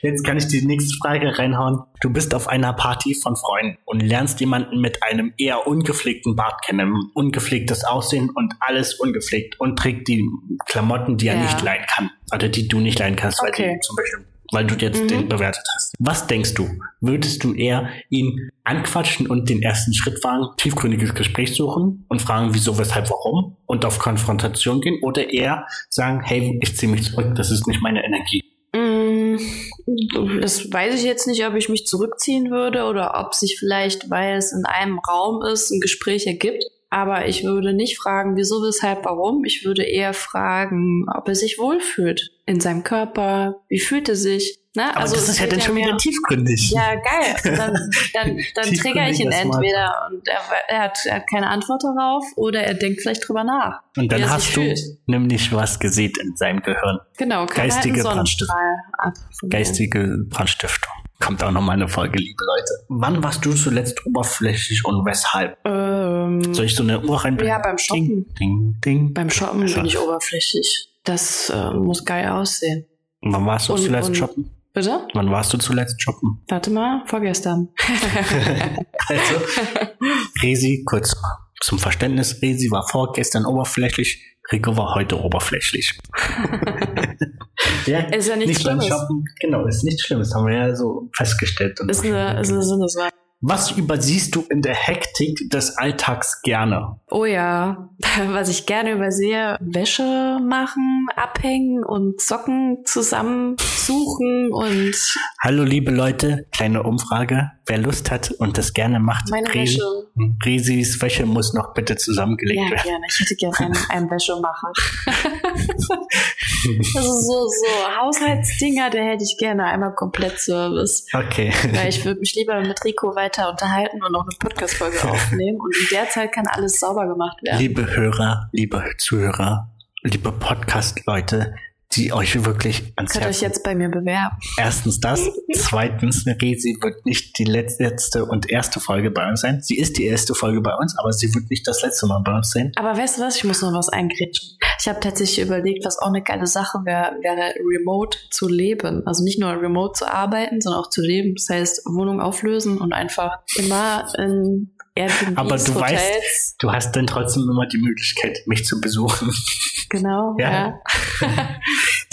jetzt kann ich die nächste Frage reinhauen. Du bist auf einer Party von Freunden und lernst jemanden mit einem eher ungepflegten Bart kennen, ungepflegtes Aussehen und alles ungepflegt und trägt die Klamotten, die er ja. nicht leihen kann. Oder die du nicht leihen kannst, okay. weil die zum Beispiel weil du jetzt mhm. den bewertet hast. Was denkst du? Würdest du eher ihn anquatschen und den ersten Schritt wagen, tiefgründiges Gespräch suchen und fragen, wieso, weshalb, warum und auf Konfrontation gehen oder eher sagen, hey, ich ziehe mich zurück, das ist nicht meine Energie? Mm, das weiß ich jetzt nicht, ob ich mich zurückziehen würde oder ob sich vielleicht, weil es in einem Raum ist, ein Gespräch ergibt. Aber ich würde nicht fragen, wieso, weshalb, warum. Ich würde eher fragen, ob er sich wohlfühlt in seinem Körper. Wie fühlt er sich? Ne? Aber also das ist ja dann schon wieder tiefgründig. Ja, geil. Dann, dann, dann trigger ich ihn entweder und er, er, hat, er, hat, keine Antwort darauf oder er denkt vielleicht drüber nach. Und dann hast du fühlt. nämlich was gesehen in seinem Gehirn. Genau, geistige halt Brandstiftung. Geistige Brandstiftung. Kommt auch nochmal eine Folge, liebe Leute. Wann warst du zuletzt oberflächlich und weshalb? Ähm, Soll ich so eine Uhr rein? ja, beim Shoppen. Ding, ding, ding. Beim Shoppen bin ich oberflächlich. Das äh, muss geil aussehen. Wann warst du Und- zuletzt und- shoppen? Bitte? Wann warst du zuletzt shoppen? Warte mal, vorgestern. Also, Resi, kurz zum Verständnis, Resi war vorgestern oberflächlich, Rico war heute oberflächlich. ja, Ist ja nichts beim Schlimmes. Shoppen. Genau, ist nichts Schlimmes, haben wir ja so festgestellt. Und Ist eine, ist eine Sinneswahl. Was übersiehst du in der Hektik des Alltags gerne? Oh ja, was ich gerne übersehe, Wäsche machen, abhängen und Socken zusammensuchen und Hallo liebe Leute, kleine Umfrage. Wer Lust hat und das gerne macht, meine Resi- Wäsche. Resis Wäsche muss noch bitte zusammengelegt Ja, werden. gerne. Ich hätte gerne einen, einen Wäschemacher. also so, so Haushaltsdinger, da hätte ich gerne einmal komplett Service. Okay. Weil ich würde mich lieber mit Rico weiter unterhalten und noch eine Podcast-Folge aufnehmen. Und in der Zeit kann alles sauber gemacht werden. Liebe Hörer, liebe Zuhörer, liebe Podcast-Leute, die euch wirklich ans Könnt Herz euch jetzt bei mir bewerben. Erstens das. Zweitens, Resi wird nicht die letzte und erste Folge bei uns sein. Sie ist die erste Folge bei uns, aber sie wird nicht das letzte Mal bei uns sein. Aber weißt du was? Ich muss noch was eingrätschen. Ich habe tatsächlich überlegt, was auch eine geile Sache wäre, wäre remote zu leben. Also nicht nur remote zu arbeiten, sondern auch zu leben. Das heißt, Wohnung auflösen und einfach immer in Airbnbs, Aber du Hotels. weißt, du hast dann trotzdem immer die Möglichkeit, mich zu besuchen. Genau, Ja. ja.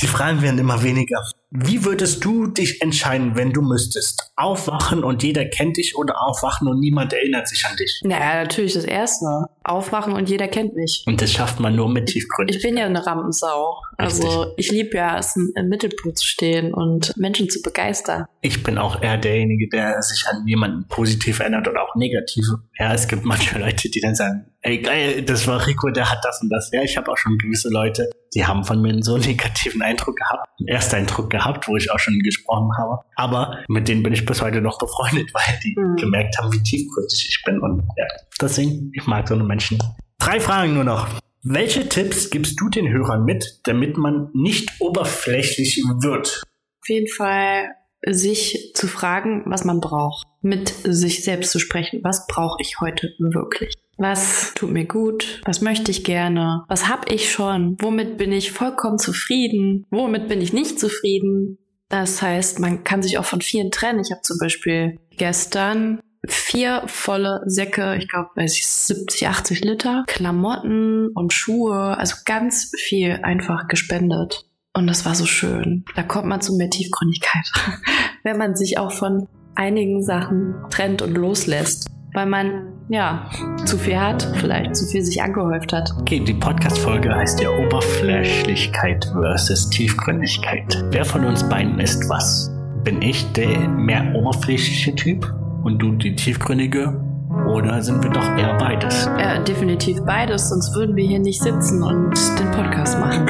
Die Fragen werden immer weniger. Wie würdest du dich entscheiden, wenn du müsstest? Aufwachen und jeder kennt dich oder aufwachen und niemand erinnert sich an dich? Naja, natürlich das Erste. Aufwachen und jeder kennt mich. Und das schafft man nur mit tiefgründig. Ich bin ja eine Rampensau. Also ich liebe ja es, im im Mittelpunkt zu stehen und Menschen zu begeistern. Ich bin auch eher derjenige, der sich an jemanden positiv erinnert oder auch negativ. Ja, es gibt manche Leute, die dann sagen, ey geil, das war Rico, der hat das und das. Ja, ich habe auch schon gewisse Leute, die haben von mir einen so negativen Eindruck gehabt, einen Ersteindruck gehabt, wo ich auch schon gesprochen habe. Aber mit denen bin ich bis heute noch befreundet, weil die Mhm. gemerkt haben, wie tiefgründig ich bin. Und ja, deswegen, ich mag so eine Menschen. Drei Fragen nur noch. Welche Tipps gibst du den Hörern mit, damit man nicht oberflächlich wird? Auf jeden Fall sich zu fragen, was man braucht. Mit sich selbst zu sprechen. Was brauche ich heute wirklich? Was tut mir gut? Was möchte ich gerne? Was habe ich schon? Womit bin ich vollkommen zufrieden? Womit bin ich nicht zufrieden? Das heißt, man kann sich auch von vielen trennen. Ich habe zum Beispiel gestern vier volle Säcke, ich glaube, weiß ich, 70, 80 Liter, Klamotten und Schuhe, also ganz viel einfach gespendet. Und das war so schön. Da kommt man zu mehr Tiefgründigkeit, wenn man sich auch von einigen Sachen trennt und loslässt, weil man ja zu viel hat, vielleicht zu viel sich angehäuft hat. Okay, die Podcast-Folge heißt ja Oberflächlichkeit versus Tiefgründigkeit. Wer von uns beiden ist was? Bin ich der mehr oberflächliche Typ und du die tiefgründige? Oder sind wir doch eher beides? Ja, definitiv beides, sonst würden wir hier nicht sitzen und den Podcast machen.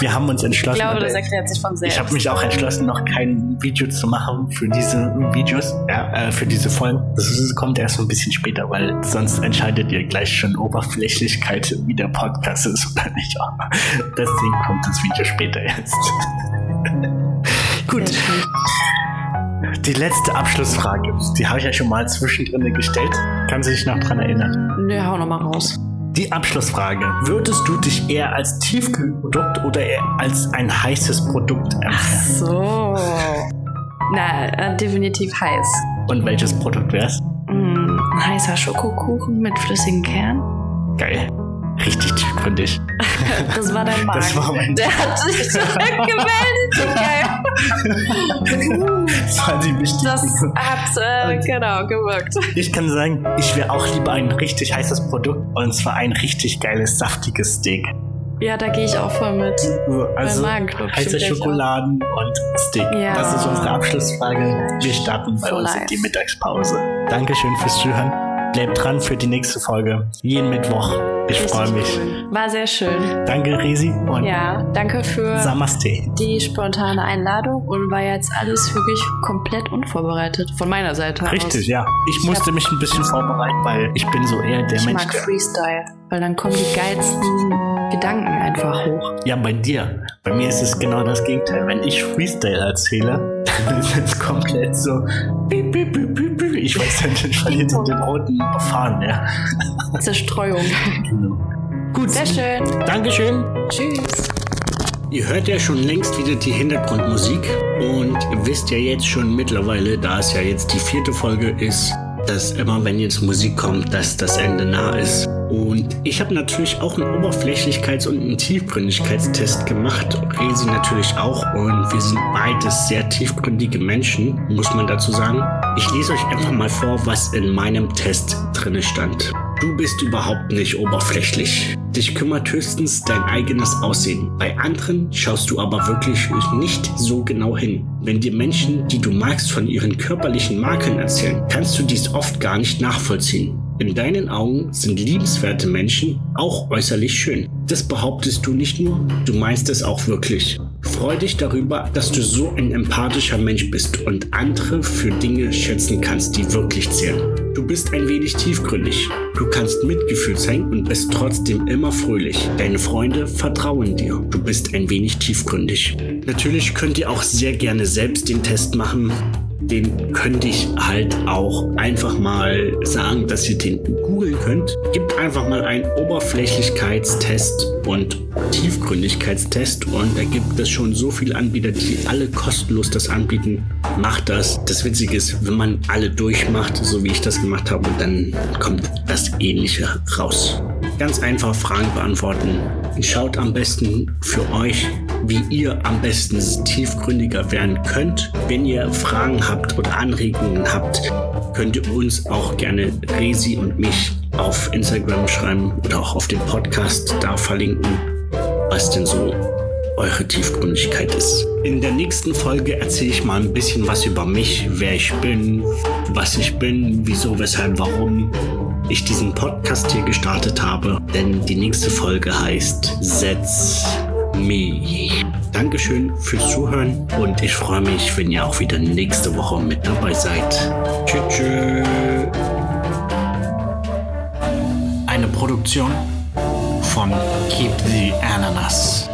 wir haben uns Ich entschlossen. glaube, das erklärt sich von ich selbst. habe mich auch entschlossen, noch kein Video zu machen für diese Videos, ja, äh, für diese Folgen. Das kommt erst ein bisschen später, weil sonst entscheidet ihr gleich schon Oberflächlichkeit, wie der Podcast ist oder nicht. Deswegen kommt das Video später erst. Gut. Die letzte Abschlussfrage, die habe ich ja schon mal zwischendrin gestellt. Kann sich sich noch dran erinnern? Nö, hau noch mal raus. Die Abschlussfrage. Würdest du dich eher als Tiefkühlprodukt oder eher als ein heißes Produkt Ach empfehlen? so. Na, äh, definitiv heiß. Und welches Produkt wär's? Mm, ein heißer Schokokuchen mit flüssigem Kern. Geil. Richtig tiefgründig. Das war dein Magen. Das war mein- Der hat sich zurückgemeldet. Geil. Das war die wichtigste. Das hat, äh, genau, gewirkt. Ich kann sagen, ich wäre auch lieber ein richtig heißes Produkt und zwar ein richtig geiles, saftiges Steak. Ja, da gehe ich auch voll mit. Also heiße Schokoladen und Steak. Ja. Das ist unsere Abschlussfrage. Wir starten bei For uns in life. die Mittagspause. Dankeschön fürs Zuhören. Bleibt dran für die nächste Folge. Jeden Mittwoch. Ich freue mich. cool. War sehr schön. Danke, Resi. Und Ja, danke für Samaste. die spontane Einladung und war jetzt alles wirklich komplett unvorbereitet von meiner Seite Richtig, aus. ja. Ich musste mich ein bisschen vorbereiten, weil ich bin so eher der Ich Mensch, mag der Freestyle, weil dann kommen die geilsten Gedanken einfach hoch. Ja, bei dir. Bei mir ist es genau das Gegenteil. Wenn ich Freestyle erzähle, dann ist es komplett so. Ich weiß nicht, ich verliere den roten Faden, ja. Zerstreuung. Genau. Gut. Sehr schön. Dankeschön. Tschüss. Ihr hört ja schon längst wieder die Hintergrundmusik und wisst ja jetzt schon mittlerweile, da es ja jetzt die vierte Folge ist, dass immer wenn jetzt Musik kommt, dass das Ende nah ist. Und ich habe natürlich auch einen Oberflächlichkeits- und einen Tiefgründigkeitstest gemacht. Resi natürlich auch. Und wir sind beides sehr tiefgründige Menschen, muss man dazu sagen. Ich lese euch einfach mal vor, was in meinem Test drinne stand. Du bist überhaupt nicht oberflächlich. Dich kümmert höchstens dein eigenes Aussehen. Bei anderen schaust du aber wirklich nicht so genau hin. Wenn dir Menschen, die du magst, von ihren körperlichen Makeln erzählen, kannst du dies oft gar nicht nachvollziehen. In deinen Augen sind liebenswerte Menschen auch äußerlich schön. Das behauptest du nicht nur, du meinst es auch wirklich. Freu dich darüber, dass du so ein empathischer Mensch bist und andere für Dinge schätzen kannst, die wirklich zählen. Du bist ein wenig tiefgründig. Du kannst Mitgefühl zeigen und bist trotzdem immer fröhlich. Deine Freunde vertrauen dir. Du bist ein wenig tiefgründig. Natürlich könnt ihr auch sehr gerne selbst den Test machen den könnte ich halt auch einfach mal sagen, dass ihr den googeln könnt. Gebt einfach mal einen Oberflächlichkeitstest und Tiefgründigkeitstest und da gibt es schon so viele Anbieter, die alle kostenlos das anbieten. Macht das. Das Witzige ist, wenn man alle durchmacht, so wie ich das gemacht habe, dann kommt das Ähnliche raus. Ganz einfach Fragen beantworten. Schaut am besten für euch, wie ihr am besten tiefgründiger werden könnt. Wenn ihr Fragen habt oder Anregungen habt, könnt ihr uns auch gerne Resi und mich auf Instagram schreiben oder auch auf dem Podcast da verlinken, was denn so eure Tiefgründigkeit ist. In der nächsten Folge erzähle ich mal ein bisschen was über mich, wer ich bin, was ich bin, wieso, weshalb, warum ich diesen Podcast hier gestartet habe, denn die nächste Folge heißt Setz Me. Dankeschön fürs Zuhören und ich freue mich, wenn ihr auch wieder nächste Woche mit dabei seid. Tschüss. tschüss. Eine Produktion von Keep the Ananas.